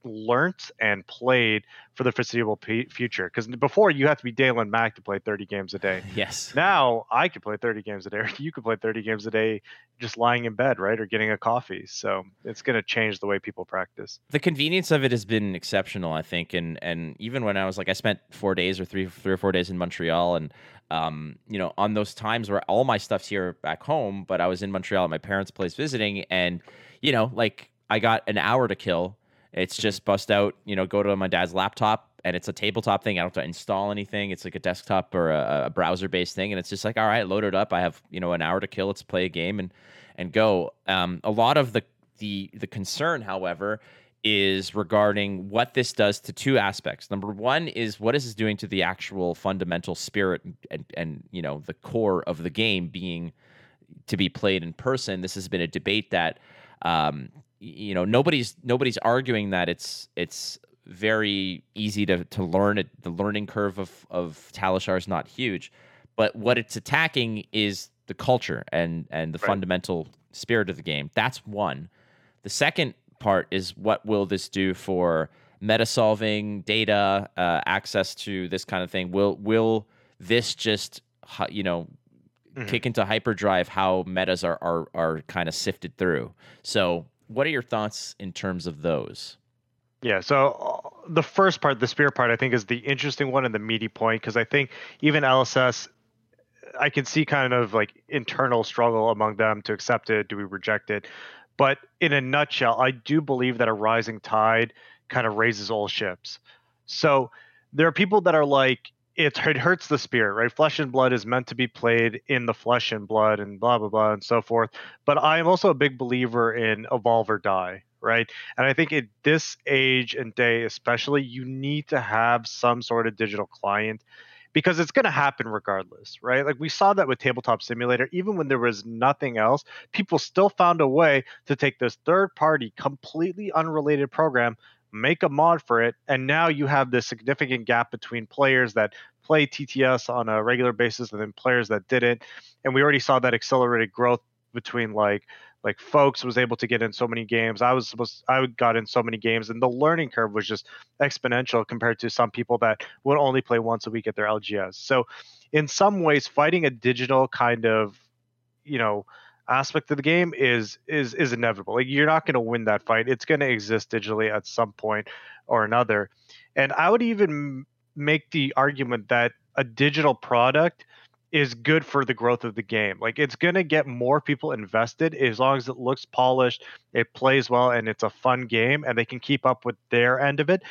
learnt and played for the foreseeable p- future because before you have to be Dalen Mack to play 30 games a day [LAUGHS] yes now I could play 30 games a day, [LAUGHS] or you could play 30 games a day just lying in bed, right? Or getting a coffee. So it's going to change the way people practice. the convenience of it has been exceptional, I think, and and even when I was like, I spent four days or three three or four days in Montreal, and um, you know, on those times where all my stuff's here back home, but I was in Montreal at my parents' place visiting, and you know, like I got an hour to kill. It's just bust out, you know, go to my dad's laptop, and it's a tabletop thing. I don't have to install anything. It's like a desktop or a, a browser-based thing, and it's just like, all right, load it up. I have, you know, an hour to kill. Let's play a game and and go. Um, a lot of the the the concern, however, is regarding what this does to two aspects. Number one is what is this doing to the actual fundamental spirit and, and, you know the core of the game being to be played in person. This has been a debate that um, you know nobody's nobody's arguing that it's it's very easy to to learn it. The learning curve of of Talishar is not huge, but what it's attacking is the culture and and the Right. fundamental spirit of the game. That's one. The second part is what will this do for meta solving, data, uh, access to this kind of thing? Will will this just you know Mhm. kick into hyperdrive how metas are are are kind of sifted through? So, what are your thoughts in terms of those? Yeah. So uh, the first part, the spear part, I think is the interesting one and the meaty point because I think even LSS, I can see kind of like internal struggle among them to accept it. Do we reject it? But in a nutshell, I do believe that a rising tide kind of raises all ships. So there are people that are like, it, hurts the spirit, right? Flesh and blood is meant to be played in the flesh and blood and blah, blah, blah, and so forth. But I am also a big believer in evolve or die, right? And I think at this age and day, especially, you need to have some sort of digital client because it's going to happen regardless, right? Like we saw that with Tabletop Simulator, even when there was nothing else, people still found a way to take this third party, completely unrelated program, make a mod for it, and now you have this significant gap between players that play TTS on a regular basis and then players that didn't. And we already saw that accelerated growth between like like folks was able to get in so many games. I was supposed i got in so many games and the learning curve was just exponential compared to some people that would only play once a week at their lgs so in some ways fighting a digital kind of you know aspect of the game is is is inevitable. Like you're not going to win that fight. It's going to exist digitally at some point or another. And i would even make the argument that a digital product is good for the growth of the game. Like it's going to get more people invested as long as it looks polished, it plays well, and it's a fun game, and they can keep up with their end of it.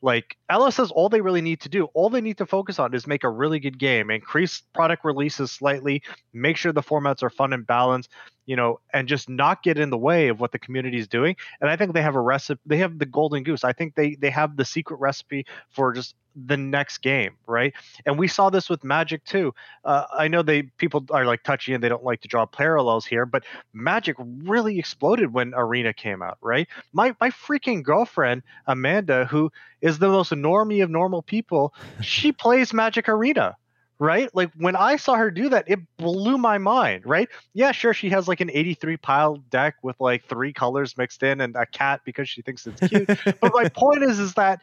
Like LS says, all they really need to do, all they need to focus on is make a really good game, increase product releases slightly, make sure the formats are fun and balanced, you know, and just not get in the way of what the community is doing. And I think they have a recipe. They have the golden goose. I think they they have the secret recipe for just the next game, right? And we saw this with Magic too. Uh, I know they people are like touchy and they don't like to draw parallels here, but Magic really exploded when Arena came out, right? My my freaking girlfriend Amanda, who is the most normie of normal people, she plays Magic Arena. Right? Like when I saw her do that, it blew my mind, right? Yeah, sure, she has like an 83 pile deck with like three colors mixed in and a cat because she thinks it's cute. [LAUGHS] but my point is is that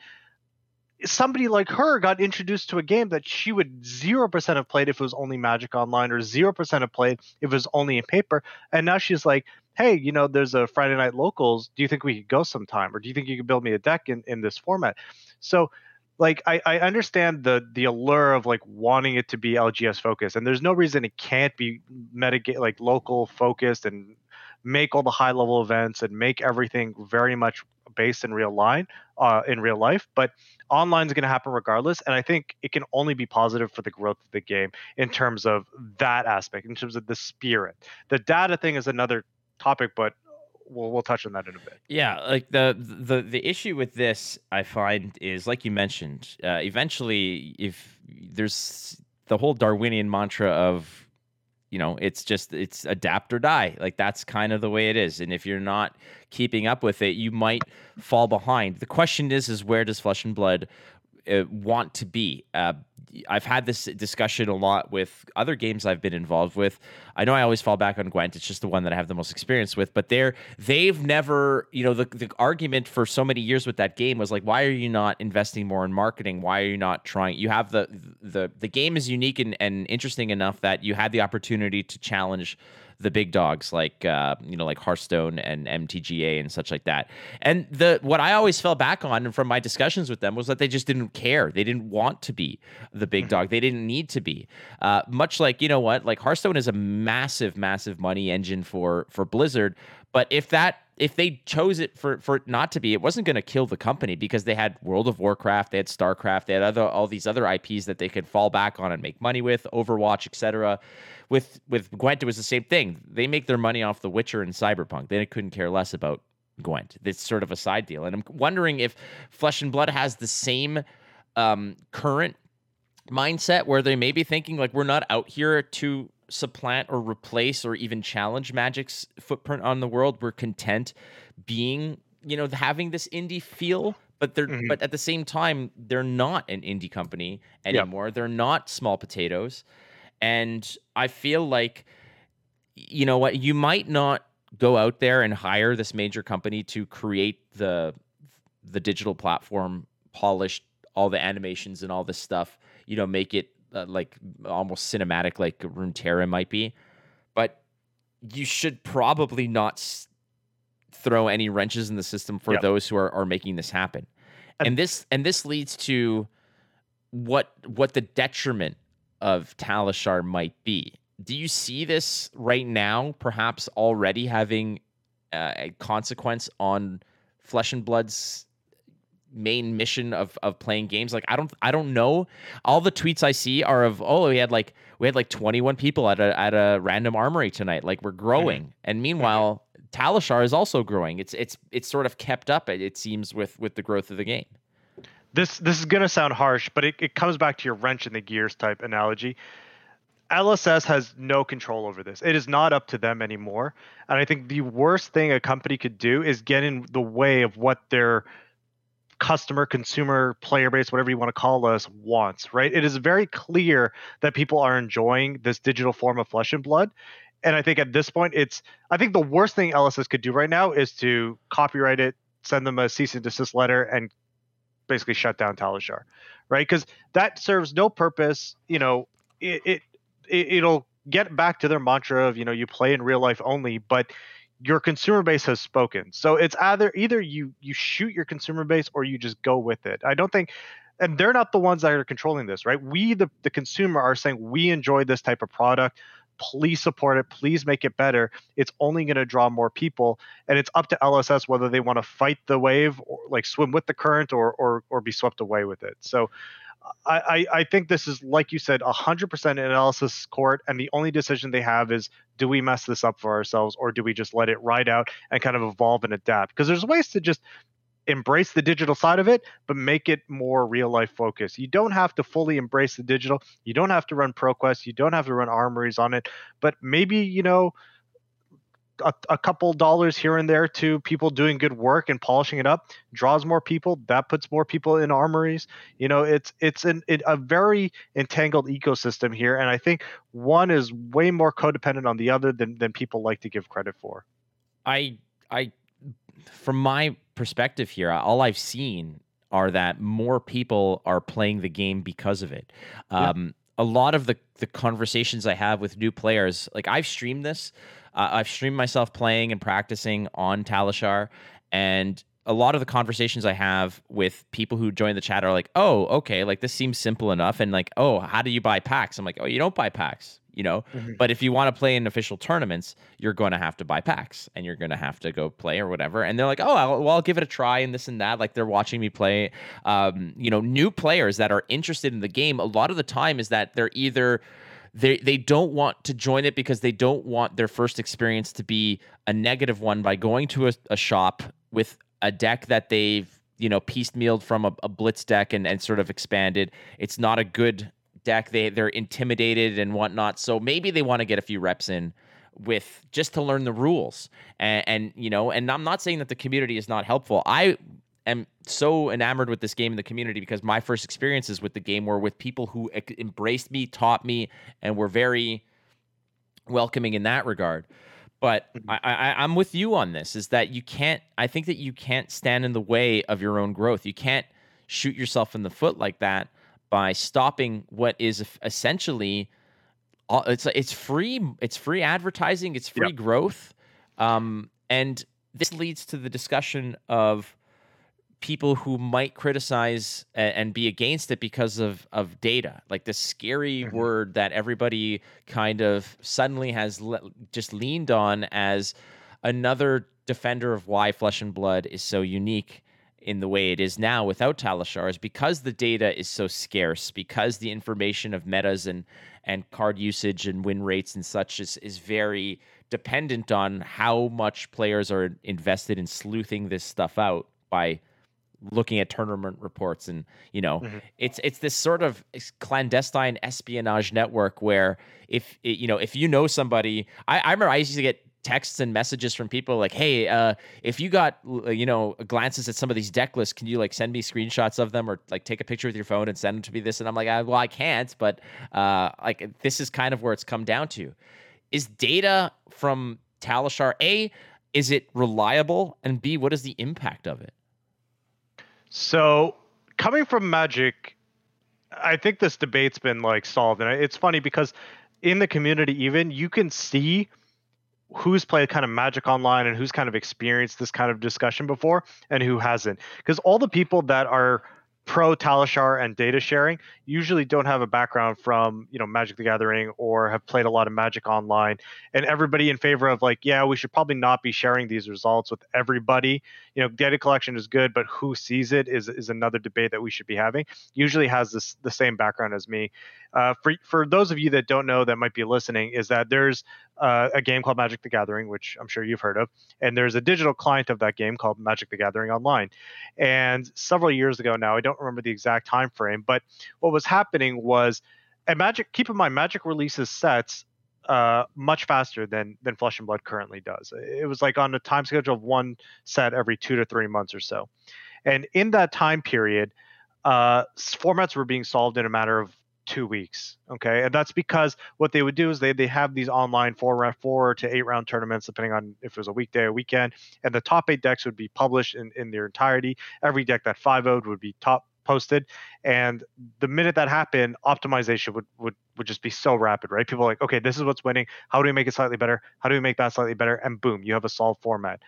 somebody like her got introduced to a game that she would 0% have played if it was only Magic Online or 0% have played if it was only in paper. And now she's like, hey, you know, there's a Friday Night Locals. Do you think we could go sometime? Or do you think you could build me a deck in, in this format? So, like, I, I understand the the allure of like wanting it to be LGS focused, and there's no reason it can't be meta like local focused and make all the high level events and make everything very much based in real line uh, in real life but online is going to happen regardless and i think it can only be positive for the growth of the game in terms of that aspect in terms of the spirit. The data thing is another topic but we'll we'll touch on that in a bit. Yeah like the the the issue with this i find is like you mentioned uh, eventually if there's the whole darwinian mantra of you know it's just it's adapt or die. Like that's kind of the way it is. And if you're not keeping up with it you might fall behind. The question is is where does flesh and blood want to be. Uh, I've had this discussion a lot with other games I've been involved with. I know I always fall back on Gwent. It's just the one that I have the most experience with. But they're they've never, you know, the the argument for so many years with that game was like, why are you not investing more in marketing? Why are you not trying? You have the the the game is unique and, and interesting enough that you had the opportunity to challenge the big dogs like uh, you know like Hearthstone and MTGA and such like that. And the what I always fell back on from my discussions with them was that they just didn't care. They didn't want to be the big dog. They didn't need to be. Uh, much like you know what, like Hearthstone is a massive, massive money engine for for Blizzard. But if that if they chose it for for it not to be, it wasn't going to kill the company because they had World of Warcraft, they had StarCraft, they had other all these other IPs that they could fall back on and make money with, Overwatch, etc with with Gwent, it was the same thing. They make their money off The Witcher and Cyberpunk. They couldn't care less about Gwent. It's sort of a side deal, and I'm wondering if Flesh and Blood has the same um, current mindset where they may be thinking like we're not out here to supplant or replace or even challenge Magic's footprint on the world. We're content being, you know, having this indie feel but they're mm-hmm. but at the same time they're not an indie company anymore. They're not small potatoes. And I feel like, you know what, you might not go out there and hire this major company to create the the digital platform, polish all the animations and all this stuff, you know, make it uh, like almost cinematic, like Runeterra might be. But you should probably not s- throw any wrenches in the system for yep. those who are, are making this happen. and, and this and this leads to what what the detriment of Talishar might be. Do you see this right now, perhaps already having uh, a consequence on Flesh and Blood's main mission of of playing games? Like I don't I don't know. All the tweets I see are of oh we had like we had like 21 people at a at a random armory tonight. Like we're growing, mm-hmm. and meanwhile. Talishar is also growing. It's it's it's sort of kept up. It, it seems with with the growth of the game this this is gonna sound harsh, but it, it comes back to your wrench in the gears type analogy. LSS has no control over this. It is not up to them anymore. And I think the worst thing a company could do is get in the way of what their customer, consumer, player base, whatever you want to call us, wants, right? It is very clear that people are enjoying this digital form of flesh and blood. And I think at this point, it's, I think the worst thing LSS could do right now is to copyright it, send them a cease and desist letter, and basically shut down Talishar, right? Because that serves no purpose. You know, it, it it'll get back to their mantra of you know you play in real life only, but your consumer base has spoken. So it's either either you you shoot your consumer base or you just go with it. I don't think and they're not the ones that are controlling this, right? We the the consumer are saying we enjoy this type of product please support it please make it better. It's only going to draw more people and it's up to lss whether they want to fight the wave or like swim with the current or or, or be swept away with it. So I, I think this is like you said 100% analysis court and the only decision they have is do we mess this up for ourselves or do we just let it ride out and kind of evolve and adapt? Because there's ways to just embrace the digital side of it, but make it more real life focused. You don't have to fully embrace the digital. You don't have to run ProQuest. You don't have to run armories on it. But maybe, you know, a, a, couple dollars here and there to people doing good work and polishing it up draws more people that puts more people in armories you know it's it's an, it, a very entangled ecosystem here and i think one is way more codependent on the other than than people like to give credit for i i from my perspective here, all I've seen are that more people are playing the game because of it. Um, A lot of the the conversations I have with new players, like I've streamed this, uh, I've streamed myself playing and practicing on Talishar, and a lot of the conversations I have with people who join the chat are like, "Oh, okay, like this seems simple enough," and like, "Oh, how do you buy packs?" I'm like, "Oh, you don't buy packs you know. Mm-hmm. But if you want to play in official tournaments, you're going to have to buy packs and you're going to have to go play or whatever. And they're like, oh, I'll, well, I'll give it a try and this and that. Like they're watching me play. Um, you know, new players that are interested in the game. A lot of the time is that they're either they they don't want to join it because they don't want their first experience to be a negative one by going to a, a shop with a deck that they've you know piecemealed from a, a blitz deck and, and sort of expanded it's not a good deck. They they're intimidated and whatnot. So maybe they want to get a few reps in with just to learn the rules. And, and you know, and I'm not saying that the community is not helpful. I am so enamored with this game in the community because my first experiences with the game were with people who embraced me, taught me, and were very welcoming in that regard. But mm-hmm. I, I, I'm with you on this. Is that you can't? I think that you can't stand in the way of your own growth. You can't shoot yourself in the foot like that by stopping what is essentially it's it's free it's free advertising it's free yep. growth um, and this leads to the discussion of people who might criticize and be against it because of of data like this scary mm-hmm. word that everybody kind of suddenly has le- just leaned on as another defender of why flesh and blood is so unique in the way it is now without Talishar is because the data is so scarce, because the information of metas and and card usage and win rates and such is is very dependent on how much players are invested in sleuthing this stuff out by looking at tournament reports and you know mm-hmm. it's it's this sort of clandestine espionage network where if you know if you know somebody I, I remember I used to get texts and messages from people like, "Hey, uh, if you got uh, you know glances at some of these deck lists, can you like send me screenshots of them or like take a picture with your phone and send them to me?" This and I'm like, I, "Well, I can't," but uh, like this is kind of where it's come down to. Is data from Talishar a is it reliable and b what is the impact of it? So coming from Magic, I think this debate's been like solved, and it's funny because in the community even you can see who's played kind of Magic Online and who's kind of experienced this kind of discussion before and who hasn't. Because all the people that are pro Talishar and data sharing usually don't have a background from you know Magic the Gathering or have played a lot of Magic online, and everybody in favor of like yeah we should probably not be sharing these results with everybody. You know data collection is good, but who sees it is is another debate that we should be having. Usually has this the same background as me. Uh, for for those of you that don't know that might be listening, is that there's uh, a game called Magic the Gathering, which I'm sure you've heard of, and there's a digital client of that game called Magic the Gathering Online. And several years ago now, I don't remember the exact time frame, but what was happening was, and Magic. Keep in mind, Magic releases sets uh, much faster than than Flesh and Blood currently does. It was like on a time schedule of one set every two to three months or so, and in that time period, uh, formats were being solved in a matter of two weeks. Okay, and that's because what they would do is they they have these online four round four to eight round tournaments depending on if it was a weekday or weekend, and the top eight decks would be published in in their entirety. Every deck that five would would be top posted and the minute that happened optimization would would would just be so rapid right? People like okay this is what's winning. How do we make it slightly better? How do we make that slightly better? And boom you have a solved format.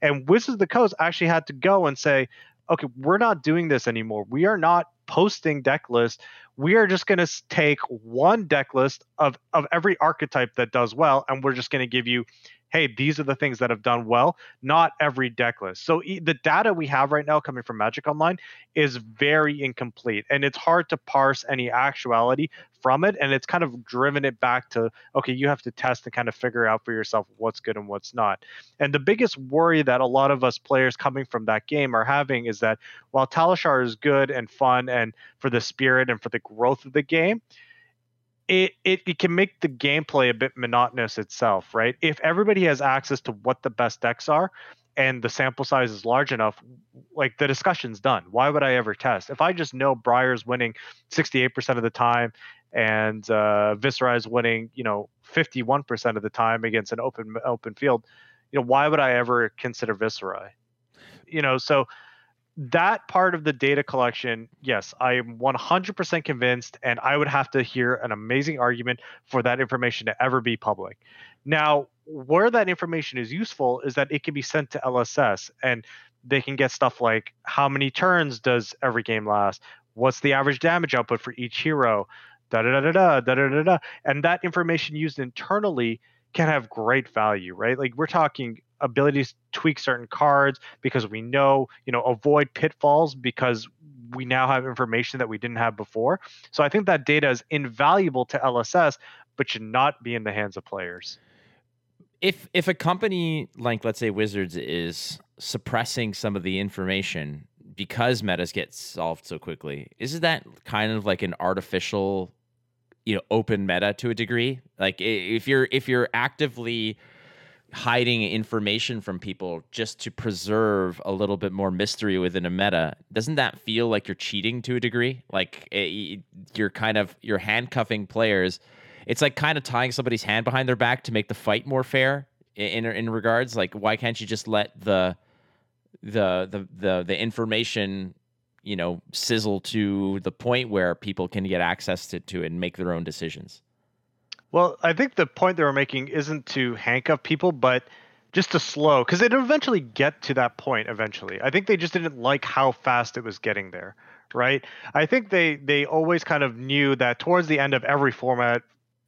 And wizards of the coast actually had to go and say okay we're not doing this anymore. We are not posting deck lists we are just going to take one deck list of of every archetype that does well and we're just going to give you hey these are the things that have done well not every deck list. So the data we have right now coming from magic online is very incomplete and it's hard to parse any actuality from it and it's kind of driven it back to okay you have to test and kind of figure out for yourself what's good and what's not. And the biggest worry that a lot of us players coming from that game are having is that while talishar is good and fun and for the spirit and for the growth of the game it, it, it can make the gameplay a bit monotonous itself right if everybody has access to what the best decks are and the sample size is large enough, like the discussion's done. Why would I ever test? If I just know Briar's winning 68% of the time and uh, Viserai is winning, you know, 51% of the time against an open open field, you know, why would I ever consider Viserai? You know, so that part of the data collection, yes, I am 100% convinced, and I would have to hear an amazing argument for that information to ever be public. Now, where that information is useful is that it can be sent to LSS and they can get stuff like how many turns does every game last? What's the average damage output for each hero? Da da da da da da da da. And that information used internally can have great value, right? Like we're talking abilities to tweak certain cards because we know, you know, avoid pitfalls because we now have information that we didn't have before. So I think that data is invaluable to LSS, but should not be in the hands of players if if a company like let's say Wizards is suppressing some of the information because metas get solved so quickly, isn't that kind of like an artificial, you know, open meta to a degree? Like if you're if you're actively hiding information from people just to preserve a little bit more mystery within a meta doesn't that feel like you're cheating to a degree? Like it, you're kind of you're handcuffing players. It's like kind of tying somebody's hand behind their back to make the fight more fair in in regards. Like why can't you just let the the the the, the information you know sizzle to the point where people can get access to, to it and make their own decisions. Well i think the point they were making isn't to handcuff people but just to slow because it eventually get to that point eventually. I think they just didn't like how fast it was getting there right? I think they they always kind of knew that towards the end of every format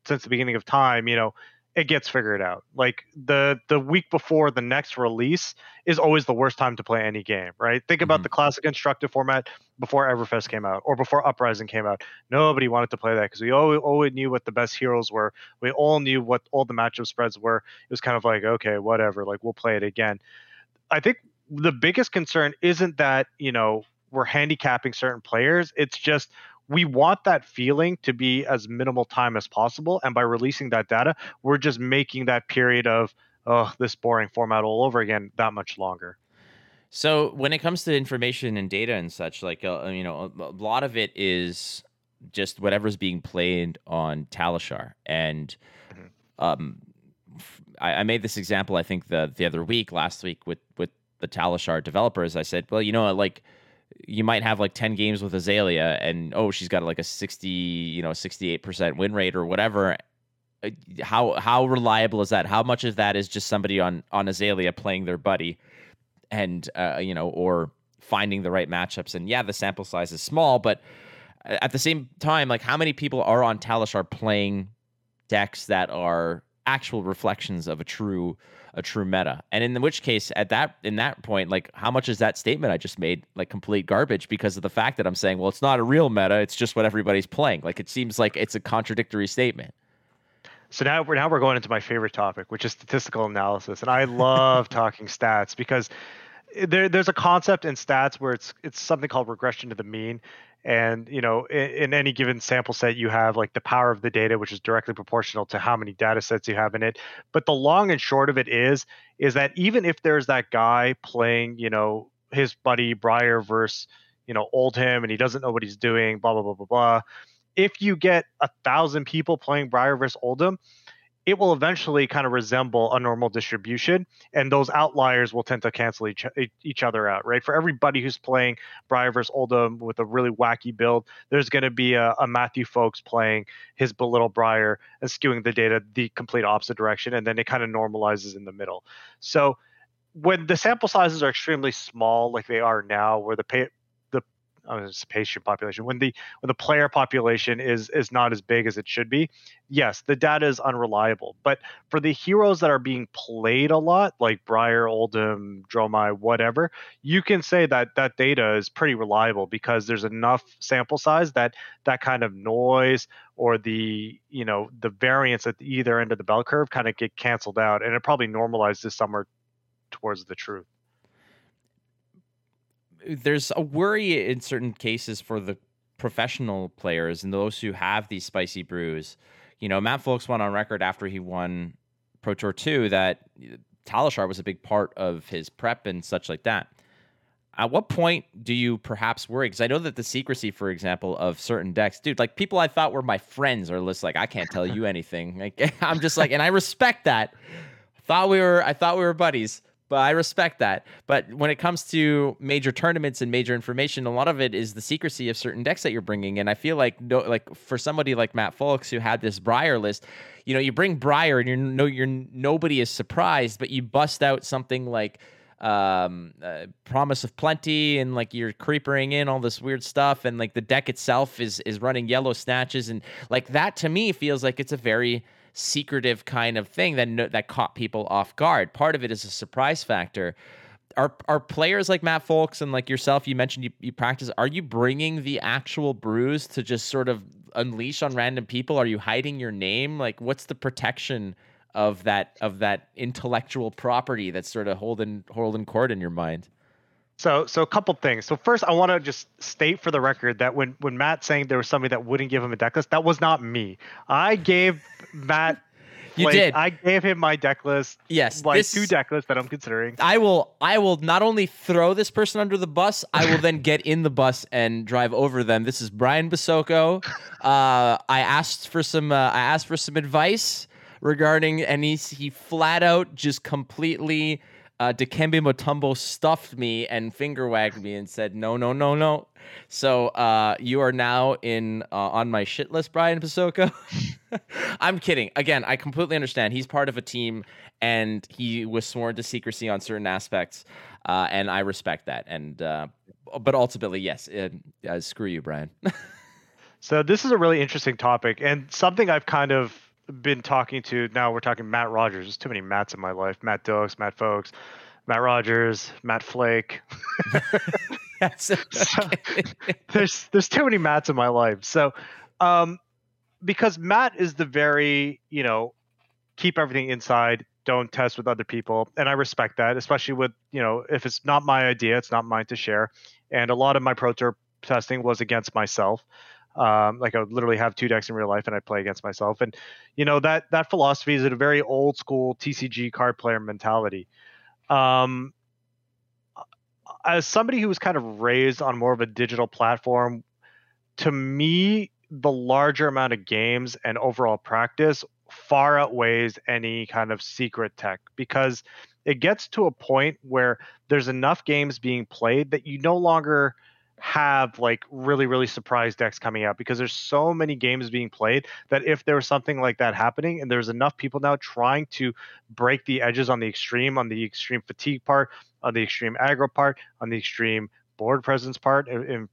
since the beginning of time, you know, it gets figured out. Like the the week before the next release is always the worst time to play any game, right? Think about mm-hmm. the classic instructive format before Everfest came out or before Uprising came out. Nobody wanted to play that because we all always knew what the best heroes were. We all knew what all the matchup spreads were. It was kind of like, okay, whatever, like we'll play it again. I think the biggest concern isn't that, you know, we're handicapping certain players. It's just we want that feeling to be as minimal time as possible. And by releasing that data, we're just making that period of, oh, this boring format all over again that much longer. So when it comes to information and data and such, like uh, you know, a, a, lot of it is just whatever's being played on Talishar, and mm-hmm. um, I, I, made this example I think the the other week, last week with with the Talishar developers. I said, well, you know, like you might have like 10 games with Azalea and oh she's got like a 60 you know 68% win rate or whatever uh, how how reliable is that? How much of that is just somebody on on Azalea playing their buddy, and uh, you know, or finding the right matchups? And yeah, the sample size is small, but at the same time, like how many people are on Talishar playing decks that are actual reflections of a true a true meta. And in which case, at that in that point, like how much is that statement I just made like complete garbage because of the fact that I'm saying, well, it's not a real meta, it's just what everybody's playing. Like it seems like it's a contradictory statement. So now we're now we're going into my favorite topic, which is statistical analysis, and I love [LAUGHS] talking stats because there, there's a concept in stats where it's it's something called regression to the mean, and you know in, in, any given sample set you have like the power of the data which is directly proportional to how many data sets you have in it. But the long and short of it is is that even if there's that guy playing you know his buddy Briar versus you know Oldhim and he doesn't know what he's doing blah blah blah blah blah if you get a thousand people playing Briar versus Oldhim it will eventually kind of resemble a normal distribution and those outliers will tend to cancel each, each other out right? For everybody who's playing briar versus oldhim with a really wacky build there's going to be a, a, matthew folks playing his belittle briar and skewing the data the complete opposite direction and then it kind of normalizes in the middle. So when the sample sizes are extremely small like they are now where the pay, uh, patient population. When the when the player population is is not as big as it should be yes the data is unreliable. But for the heroes that are being played a lot like briar Oldhim, dromai whatever you can say that that data is pretty reliable because there's enough sample size that that kind of noise or the you know the variance at either end of the bell curve kind of get canceled out and it probably normalizes somewhere towards the truth there's a worry in certain cases for the professional players and those who have these spicy brews. You know, Matt Folks went on record after he won Pro Tour 2 that Talishar was a big part of his prep and such like that. At what point do you perhaps worry? Because I know that the secrecy, for example, of certain decks, dude, like people I thought were my friends are just like, I can't tell you anything. Like, [LAUGHS] I'm just like, and I respect that. Thought we were, I thought we were buddies but I respect that. But when it comes to major tournaments and major information, a lot of it is the secrecy of certain decks that you're bringing. And I feel like, no, like for somebody like Matt Folks who had this Briar list, you know, you bring Briar and you're no, you're nobody is surprised, but you bust out something like um uh, promise of plenty and like you're creepering in all this weird stuff and like the deck itself is is running yellow snatches and like that to me feels like it's a very secretive kind of thing that that caught people off guard. Part of it is a surprise factor. Are are players like Matt Folks and like yourself? You mentioned you, you practice. Are you bringing the actual brews to just sort of unleash on random people? Are you hiding your name? Like, what's the protection of that of that intellectual property that's sort of holding holding court in your mind? So, so a couple things. So first, I want to just state for the record that when when Matt saying there was somebody that wouldn't give him a deck list, that was not me. I gave Matt. [LAUGHS] you like, did. I gave him my deck list. Yes, like this, two deck lists that I'm considering. I will. I will not only throw this person under the bus. I will then get in the bus and drive over them. This is Brian Basoko. [LAUGHS] Uh, I asked for some. Uh, I asked for some advice regarding, and he he flat out just completely uh, Dikembe Mutombo stuffed me and finger wagged me and said, "No, no, no, no." So uh, you are now in uh, on my shit list, Brian Pasoko. [LAUGHS] I'm kidding. Again, I completely understand. He's part of a team, and he was sworn to secrecy on certain aspects, uh, and I respect that. And uh, but ultimately, yes, it, uh, screw you, Brian. [LAUGHS] so this is a really interesting topic, and something I've kind of been talking to now we're talking Matt Rogers. There's too many Matts in my life. Matt Dokes, Matt Folks, Matt Rogers, Matt Flake. [LAUGHS] so, there's there's too many Matts in my life. So um because Matt is the very, you know, keep everything inside, don't test with other people. And I respect that, especially with, you know, if it's not my idea, it's not mine to share. And a lot of my Pro Tour testing was against myself. Um, like I would literally have two decks in real life and I'd play against myself. And you know that that philosophy is a very old school TCG card player mentality. Um, as somebody who was kind of raised on more of a digital platform, to me, the larger amount of games and overall practice far outweighs any kind of secret tech because it gets to a point where there's enough games being played that you no longer have like really really surprise decks coming out because there's so many games being played that if there was something like that happening and there's enough people now trying to break the edges on the extreme on the extreme fatigue part on the extreme aggro part on the extreme board presence part in, in,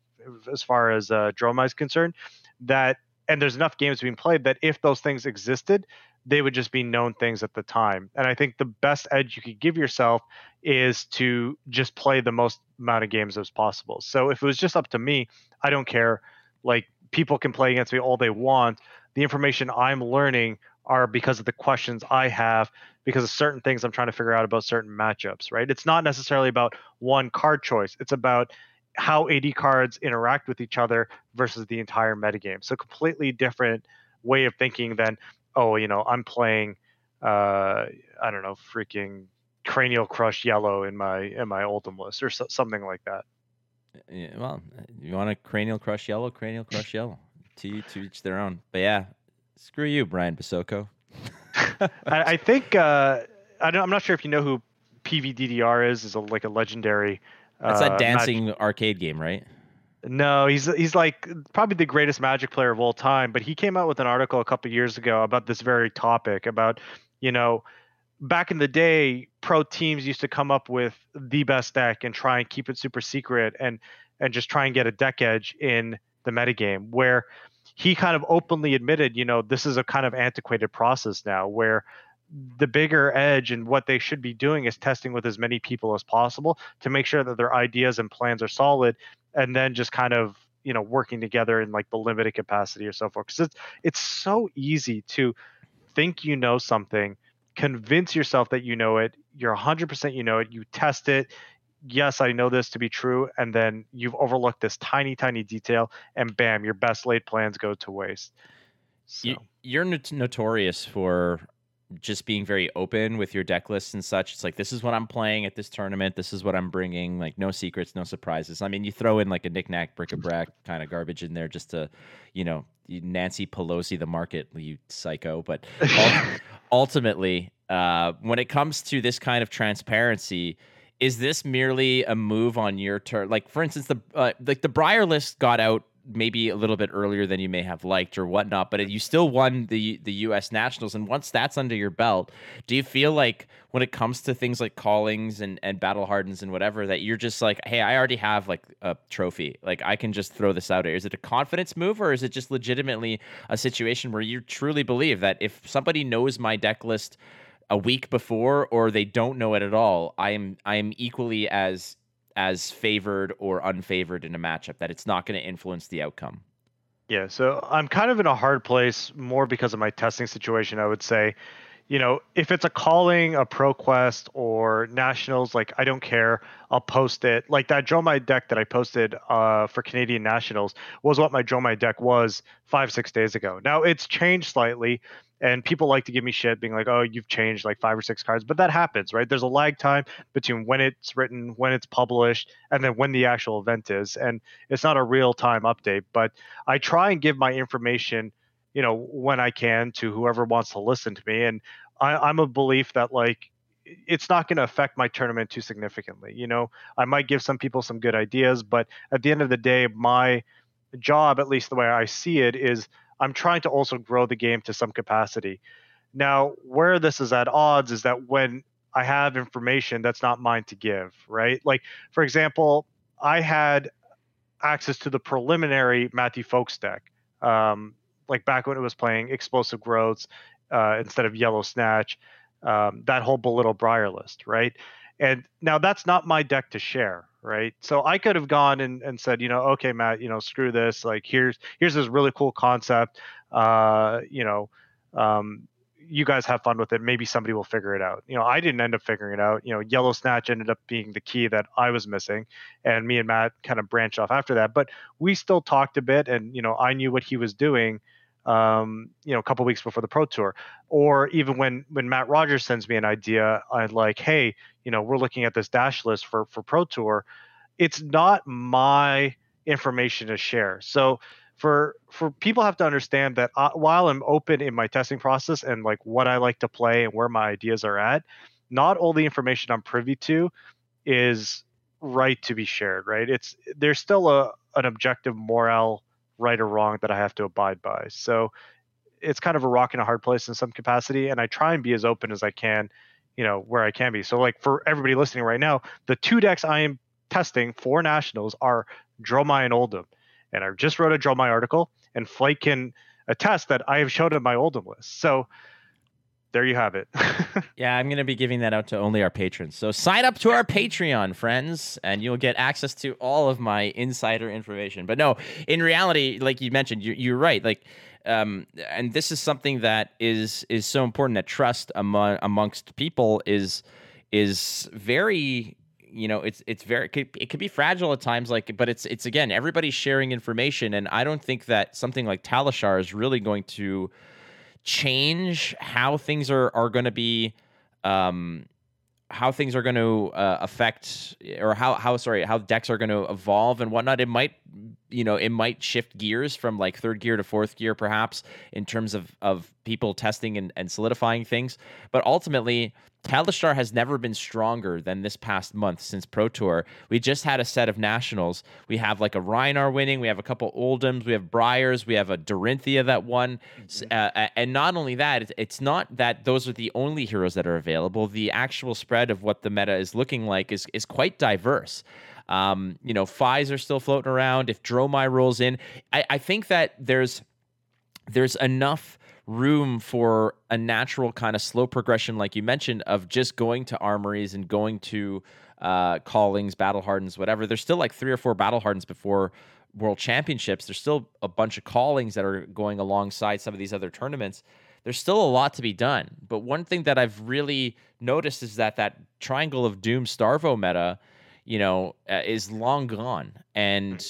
as far as uh, Dromai is concerned that and there's enough games being played that if those things existed they would just be known things at the time. And I think the best edge you could give yourself is to just play the most amount of games as possible. So if it was just up to me, I don't care. Like people can play against me all they want. The information I'm learning are because of the questions I have, because of certain things I'm trying to figure out about certain matchups, right? It's not necessarily about one card choice. It's about how AD cards interact with each other versus the entire metagame. So completely different way of thinking than oh, you know, I'm playing, uh, I don't know, freaking cranial crush yellow in my in my Oldhim list or so, something like that. Yeah, well, you want a cranial crush yellow, cranial crush yellow. To to each their own. But yeah, screw you, Brian Basoko. [LAUGHS] I, I, think uh, I am not sure if you know who PVDDR is. Is a, like a legendary. That's uh, that dancing magic. arcade game, right? No, he's he's like probably the greatest Magic player of all time. But he came out with an article a couple years ago about this very topic about you know back in the day, pro teams used to come up with the best deck and try and keep it super secret and and just try and get a deck edge in the metagame. Where he kind of openly admitted, you know, this is a kind of antiquated process now where the bigger edge and what they should be doing is testing with as many people as possible to make sure that their ideas and plans are solid and then just kind of you know working together in like the limited capacity or so forth because it's it's so easy to think you know something convince yourself that you know it you're 100% you know it you test it yes i know this to be true and then you've overlooked this tiny tiny detail and bam your best laid plans go to waste so. you, are notorious for just being very open with your deck lists and such. It's like this is what I'm playing at this tournament. This is what I'm bringing. Like no secrets, no surprises. I mean, you throw in like a knickknack, bric-a-brac kind of garbage in there just to, you know, Nancy Pelosi the market, you psycho. But [LAUGHS] ultimately, uh, when it comes to this kind of transparency, is this merely a move on your turn? Like for instance, the uh, like the Briar list got out maybe a little bit earlier than you may have liked or whatnot, but you still won the the U.S. Nationals. And once that's under your belt, do you feel like when it comes to things like callings and and battle hardens and whatever, that you're just like, hey, I already have like a trophy, like I can just throw this out? Is it a confidence move or is it just legitimately a situation where you truly believe that if somebody knows my deck list? a week before or they don't know it at all i am i am equally as as favored or unfavored in a matchup, that it's not going to influence the outcome. Yeah, so I'm kind of in a hard place more because of my testing situation, I would say. You know, if it's a calling, a ProQuest, or Nationals, like I don't care. I'll post it. Like that Dromai deck that I posted uh, for Canadian Nationals was what my Dromai deck was five, six days ago. Now it's changed slightly and people like to give me shit being like oh you've changed like five or six cards but that happens right? There's a lag time between when it's written when it's published and then when the actual event is and it's not a real time update but i try and give my information you know when i can to whoever wants to listen to me and I, i'm a belief that like it's not going to affect my tournament too significantly you know? I might give some people some good ideas but at the end of the day my job at least the way i see it is I'm trying to also grow the game to some capacity. Now, where this is at odds is that when I have information that's not mine to give, right? Like, for example, I had access to the preliminary Matthew Folks deck, um, like back when it was playing Explosive Growths uh, instead of Yellow Snatch, um, that whole Belittle Briar list, right? And now that's not my deck to share, right? So I could have gone and, and said, you know, okay, Matt, you know, screw this. Like here's here's this really cool concept. Uh, you know, um, you guys have fun with it. Maybe somebody will figure it out. You know, I didn't end up figuring it out. You know, Yellow Snatch ended up being the key that I was missing, and me and Matt kind of branched off after that. But we still talked a bit, and you know, I knew what he was doing um, you know, a couple weeks before the Pro Tour, or even when when Matt Rogers sends me an idea, I'm like, hey, you know, we're looking at this dash list for for Pro Tour. It's not my information to share. So for for people have to understand that uh, while I'm open in my testing process and like what I like to play and where my ideas are at, not all the information I'm privy to is right to be shared, right? It's there's still a an objective morale, right or wrong, that I have to abide by. So it's kind of a rock and a hard place in some capacity, and I try and be as open as I can, you know, where I can be. So like for everybody listening right now, the two decks I am testing for nationals are Dromai and Oldhim, and I just wrote a Dromai article, and Flight can attest that I have showed him my Oldhim list. So there you have it. [LAUGHS] yeah, I'm going to be giving that out to only our patrons. So sign up to our Patreon, friends, and you'll get access to all of my insider information. But no, in reality, like you mentioned, you, you're right. Like, um, and this is something that is is so important that trust among amongst people is is very you know it's it's very it could, it could be fragile at times like but it's it's again everybody's sharing information and i don't think that something like talishar is really going to change how things are are going to be um, how things are going to uh, affect or how how sorry how decks are going to evolve and whatnot it might you know it might shift gears from like third gear to fourth gear perhaps in terms of of people testing and, and solidifying things. But ultimately Talishar has never been stronger than this past month since Pro Tour. We just had a set of nationals. We have like a Rhinar winning. We have a couple Oldhims. We have Briars. We have a Dorinthea that won. Mm-hmm. Uh, and not only that, it's not that those are the only heroes that are available. The actual spread of what the meta is looking like is is quite diverse. Um, you know, Fies are still floating around. If Dromai rolls in, I, I think that there's there's enough room for a natural kind of slow progression, like you mentioned, of just going to armories and going to uh, callings, battle hardens, whatever. There's still like three or four battle hardens before world championships. There's still a bunch of callings that are going alongside some of these other tournaments. There's still a lot to be done. But one thing that I've really noticed is that that triangle of doom starvo meta, you know, uh, is long gone. And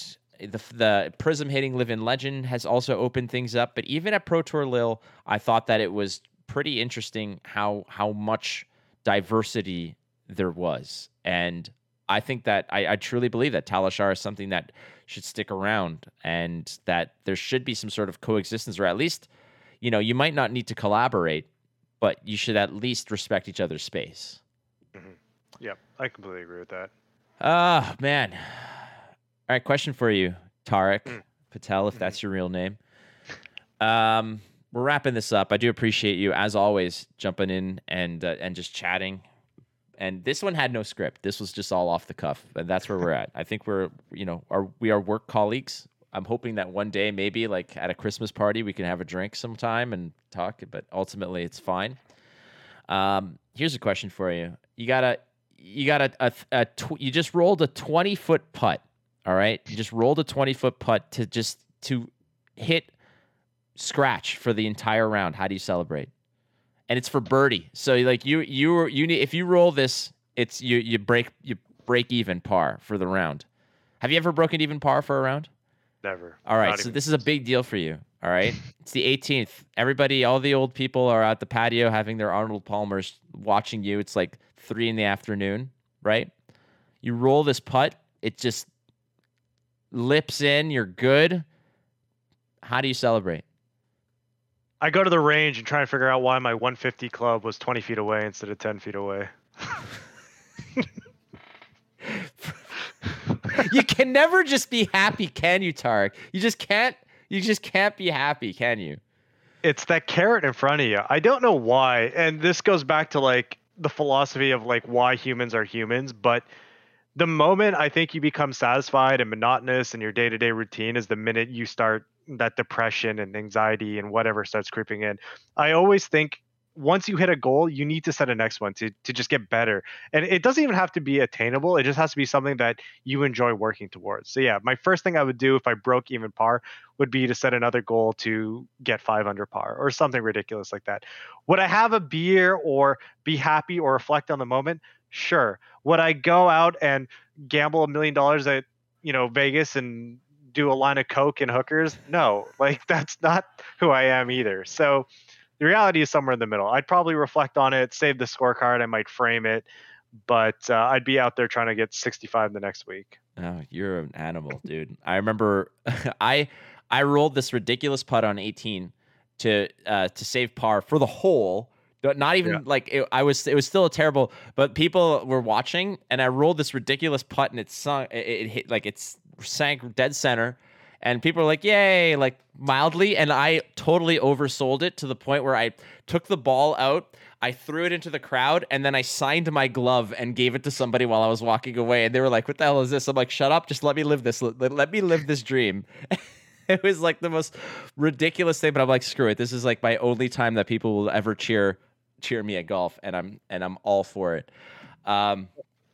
the the prism hitting live in legend has also opened things up but even at pro tour Lille i thought that it was pretty interesting how how much diversity there was. And i think that i, I truly believe that talishar is something that should stick around and that there should be some sort of coexistence or at least you know you might not need to collaborate but you should at least respect each other's space. Mm-hmm. yep i completely agree with that. Ah uh, man all right, question for you, Tariq mm. Patel, if mm-hmm. that's your real name. Um, we're wrapping this up. I do appreciate you, as always, jumping in and uh, and just chatting. And this one had no script. This was just all off the cuff, and that's where we're at. I think we're, you know, are we are work colleagues. I'm hoping that one day, maybe like at a Christmas party, we can have a drink sometime and talk. But ultimately, it's fine. Um, here's a question for you. You got a, you got a, a, a tw- you just rolled a 20 foot putt all right. You just rolled a 20 foot putt to just to hit scratch for the entire round. How do you celebrate? And it's for birdie. So like you you you need if you roll this, it's you you break you break even par for the round. Have you ever broken even par for a round? Never. All right. Not so this is a big deal for you. All right. [LAUGHS] it's the 18th. Everybody, all the old people are at the patio having their Arnold Palmers watching you. It's like three in the afternoon, right? You roll this putt. It just lips in, you're good. How do you celebrate? I go to the range and try and figure out why my 150 club was 20 feet away instead of 10 feet away. [LAUGHS] you can never just be happy, can you, Tariq? You just can't. You just can't be happy, can you? It's that carrot in front of you. I don't know why, and this goes back to like the philosophy of like why humans are humans, but the moment I think you become satisfied and monotonous in your day to day routine is the minute you start that depression and anxiety and whatever starts creeping in. I always think once you hit a goal, you need to set a next one to, to just get better. And it doesn't even have to be attainable. It just has to be something that you enjoy working towards. So yeah, my first thing I would do if I broke even par would be to set another goal to get five under par or something ridiculous like that. Would I have a beer or be happy or reflect on the moment? Sure. Would I go out and gamble a million dollars at, you know, Vegas and do a line of coke and hookers? No. Like [LAUGHS] that's not who I am either. So the reality is somewhere in the middle. I'd probably reflect on it, save the scorecard, I might frame it, but uh, I'd be out there trying to get 65 the next week. Oh, you're an animal, dude. I remember [LAUGHS] I I rolled this ridiculous putt on 18 to uh, to save par for the hole Not even Yeah. like it, I was. It was still a terrible. But people were watching, and I rolled this ridiculous putt, and it sunk. It, it hit like it's sank dead center, and people were like, "Yay!" Like mildly, and I totally oversold it to the point where I took the ball out. I threw it into the crowd and then I signed my glove and gave it to somebody while I was walking away. And they were like, What the hell is this? I'm like, Shut up. Just let me live this. Let, let me live this dream. [LAUGHS] it was like the most ridiculous thing, but I'm like, Screw it. This is like my only time that people will ever cheer cheer me at golf and I'm and I'm all for it. Um,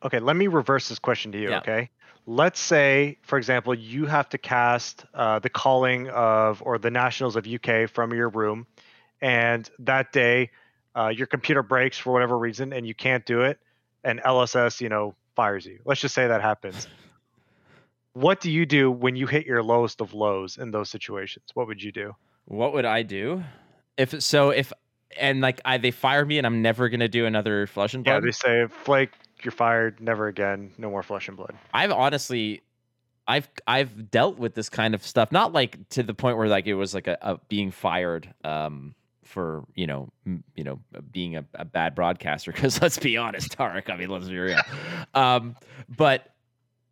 Okay, let me reverse this question to you. Yeah. Okay, let's say, for example, you have to cast uh, the calling of or the Nationals of UK from your room, and that day uh, your computer breaks for whatever reason and you can't do it, and LSS, you know, fires you. Let's just say that happens. What do you do when you hit your lowest of lows in those situations? What would you do? what would I do? If so if and like I they fire me and I'm never gonna do another flush and Yeah, they say Flake, you're fired. Never again. No more flesh and blood. I've honestly, I've I've dealt with this kind of stuff, not like to the point where like it was like a, a being fired um, for you know m- you know being a, a bad broadcaster. Because [LAUGHS] let's be honest, Tariq. I mean, let's be real. [LAUGHS] um, but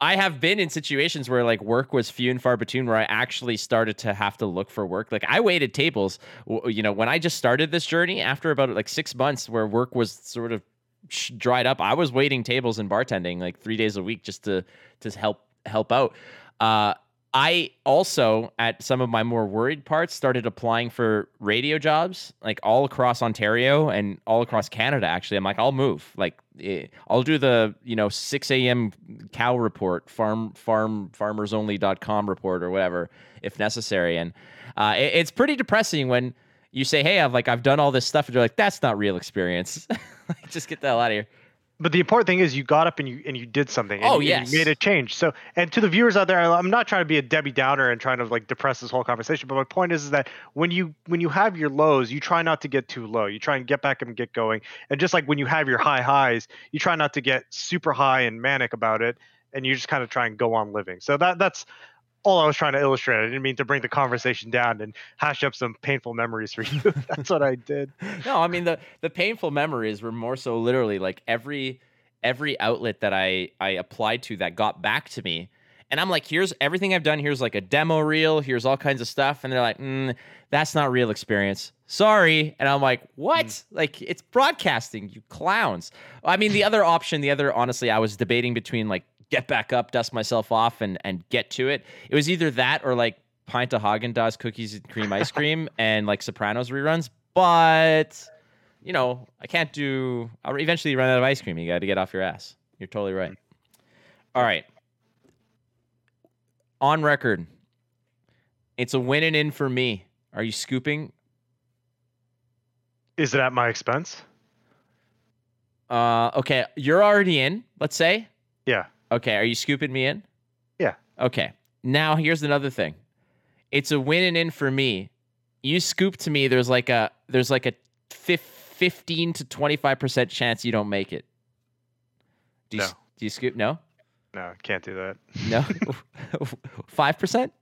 I have been in situations where like work was few and far between, where I actually started to have to look for work. Like I waited tables, you know, when I just started this journey after about like six months, where work was sort of dried up. I was waiting tables and bartending like three days a week just to to help help out. Uh, I also, at some of my more worried parts, started applying for radio jobs like all across Ontario and all across Canada. Actually, I'm like, I'll move. Like, eh, I'll do the you know 6 a.m. cow report, farm farm farmersonly.com report or whatever if necessary. And uh, it- it's pretty depressing when you say, "Hey, I've like I've done all this stuff," and you're like, "That's not real experience." [LAUGHS] like, just get the hell out of here. But the important thing is you got up and you and you did something. And Oh, you, yes. you made a change. So and to the viewers out there, I'm not trying to be a Debbie Downer and trying to like depress this whole conversation. But my point is, is that when you when you have your lows, you try not to get too low. You try and get back and get going. And just like when you have your high highs, you try not to get super high and manic about it. And you just kind of try and go on living. So that that's all I was trying to illustrate. I didn't mean to bring the conversation down and hash up some painful memories for you. [LAUGHS] that's what I did. no, I mean the the painful memories were more so literally like every every outlet that I I applied to that got back to me. And I'm like, here's everything I've done. Here's like a demo reel. Here's all kinds of stuff. And they're like, mm, that's not real experience. Sorry. And I'm like, what? Like, it's broadcasting, you clowns. I mean, the other option, the other, honestly, I was debating between like get back up, dust myself off, and and get to it. It was either that or like pint of Haagen Dazs cookies and cream ice cream [LAUGHS] and like Sopranos reruns. But you know, I can't do. I'll eventually run out of ice cream. You got to get off your ass. You're totally right. All right. On record, it's a win and in for me. Are you scooping? Is it at my expense? Uh, okay, you're already in. Let's say. Yeah. Okay, are you scooping me in? Yeah. Okay. Now here's another thing. It's a win and in for me. You scoop to me. There's like a there's like a 15 to 25 percent chance you don't make it. Do you No. do you scoop? No. No, can't do that. No. [LAUGHS] [LAUGHS] Five percent.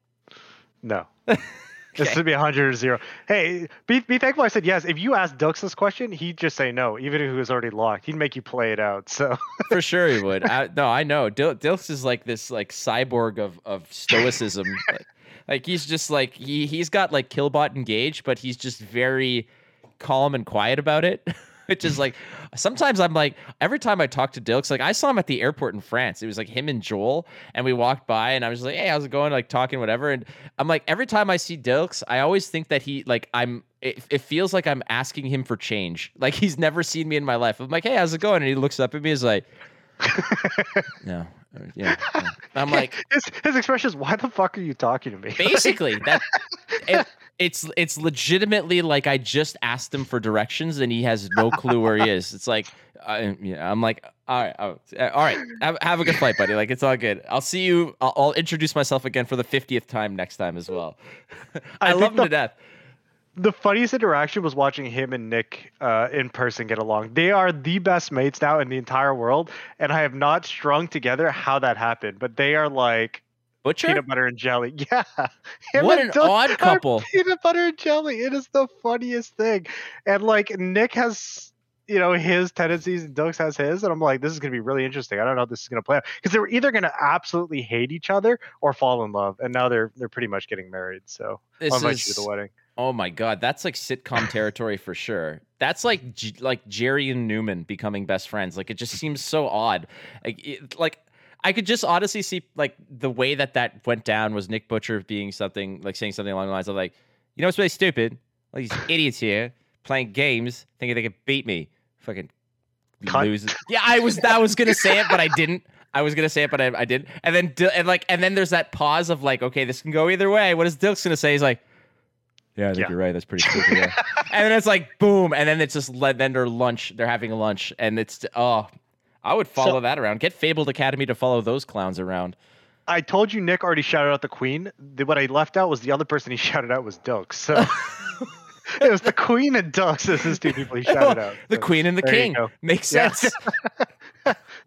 No. [LAUGHS] [LAUGHS] This would be 100 or 0. Hey, be, be thankful I said yes. If you asked Dux this question, he'd just say no, even if he was already locked. He'd make you play it out. So, [LAUGHS] For sure he would. I, no, I know. Dil- Dilks is like this like cyborg of of stoicism. [LAUGHS] like, like he's just like he he's got like Killbot engaged, but he's just very calm and quiet about it. Which is like sometimes I'm like every time I talk to Dilks, like I saw him at the airport in France. It was like him and Joel, and we walked by, and I was like, "Hey, how's it going?" Like talking, whatever. And I'm like, every time I see Dilks, I always think that he like I'm. It, it feels like I'm asking him for change. Like he's never seen me in my life. I'm like, "Hey, how's it going?" And he looks up at me, is like, [LAUGHS] no, uh, yeah. yeah. I'm like, his, his expression is, why the fuck are you talking to me? basically that. [LAUGHS] It, it's it's legitimately like I just asked him for directions and he has no clue where he is. It's like, uh, yeah, I'm like, all right, oh, all right, have, have a good flight, buddy. Like it's all good. I'll see you. I'll, I'll introduce myself again for the fiftieth time next time as well. [LAUGHS] I, I love him the- to death. the funniest interaction was watching him and Nick uh, in person get along. They are the best mates now in the entire world, and I have not strung together how that happened. But they are like Butcher? Peanut butter and jelly. [LAUGHS] Yeah. Him what an Doug odd couple. [LAUGHS] Peanut butter and jelly. It is the funniest thing. And like Nick has, you know, his tendencies and Doug's has his. And I'm like, this is gonna be really interesting. I don't know how this is gonna play out. Because they were either gonna absolutely hate each other or fall in love. And now they're they're pretty much getting married. So This I'll invite you to is the wedding. oh my god, that's like sitcom territory for sure. That's like like Jerry and Newman becoming best friends. Like it just seems so odd. Like it, like I could just honestly see like the way that that went down was Nick Butcher being something like saying something along the lines of like, you know, what's really stupid. Like these [SIGHS] idiots here playing games, thinking they could beat me. Fucking Cunt. losers. Yeah, I was that was gonna say it, but I didn't. I was gonna say it, but I, I didn't. And then and like and then there's that pause of like, okay, this can go either way. What is Dilk's gonna say? He's like, yeah, I think Yeah. you're right. That's pretty stupid. Yeah. [LAUGHS] and then it's like boom, and then it's just le- then they're lunch. They're having a lunch, and it's oh, I would follow So- that around. Get Fabled Academy to follow those clowns around. I told you Nick already shouted out the queen. The, what I left out was the other person he [LAUGHS] shouted out was Doug. So [LAUGHS] it was the queen and Doug as his two people he shouted [LAUGHS] out. the So Queen and the King makes Yeah. sense.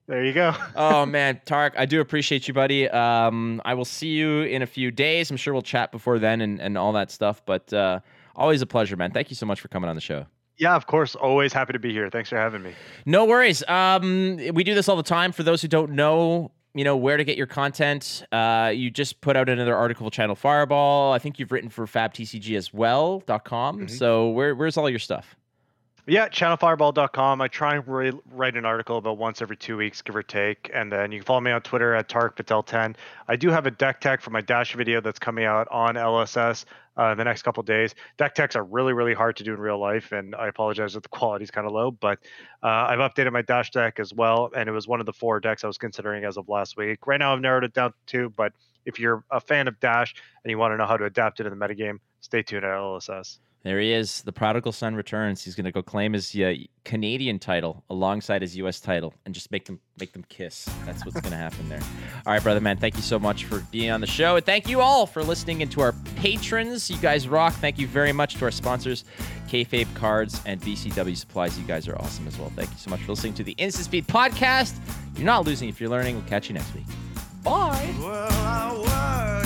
There you go. oh man, Tark, I do appreciate you, buddy. Um, I will see you in a few days. I'm sure we'll chat before then and, and all that stuff. But uh, always a pleasure, man. Thank you so much for coming on the show. Yeah, of course. Always happy to be here. Thanks for having me. No worries. Um, we do this all the time. For those who don't know, you know where to get your content. Uh, you just put out another article, Channel Fireball. I think you've written for FabTCG as well. dot .com. Mhm. So where, where's all your stuff? Yeah, channelfireball.com. I try and re- write an article about once every two weeks, give or take. And then you can follow me on Twitter at TarkPatel10. I do have a deck tech for my Dash video that's coming out on LSS uh, in the next couple days. Deck techs are really, really hard to do in real life, and I apologize if the [LAUGHS] quality's kind of low, but uh, I've updated my Dash deck as well, and it was one of the four decks I was considering as of last week. Right now, I've narrowed it down to two, but if you're a fan of Dash and you want to know how to adapt it in the metagame, stay tuned at LSS. There he is. The prodigal son returns. He's going to go claim his uh, Canadian title alongside his U.S. title and just make them make them kiss. That's what's going to happen there. All right, brother man. Thank you so much for being on the show, and thank you all for listening and to our patrons. You guys rock. Thank you very much to our sponsors, Kayfabe Cards and BCW Supplies. You guys are awesome as well. Thank you so much for listening to the Instant Speed podcast. You're not losing if you're learning. We'll catch you next week. Bye. Well,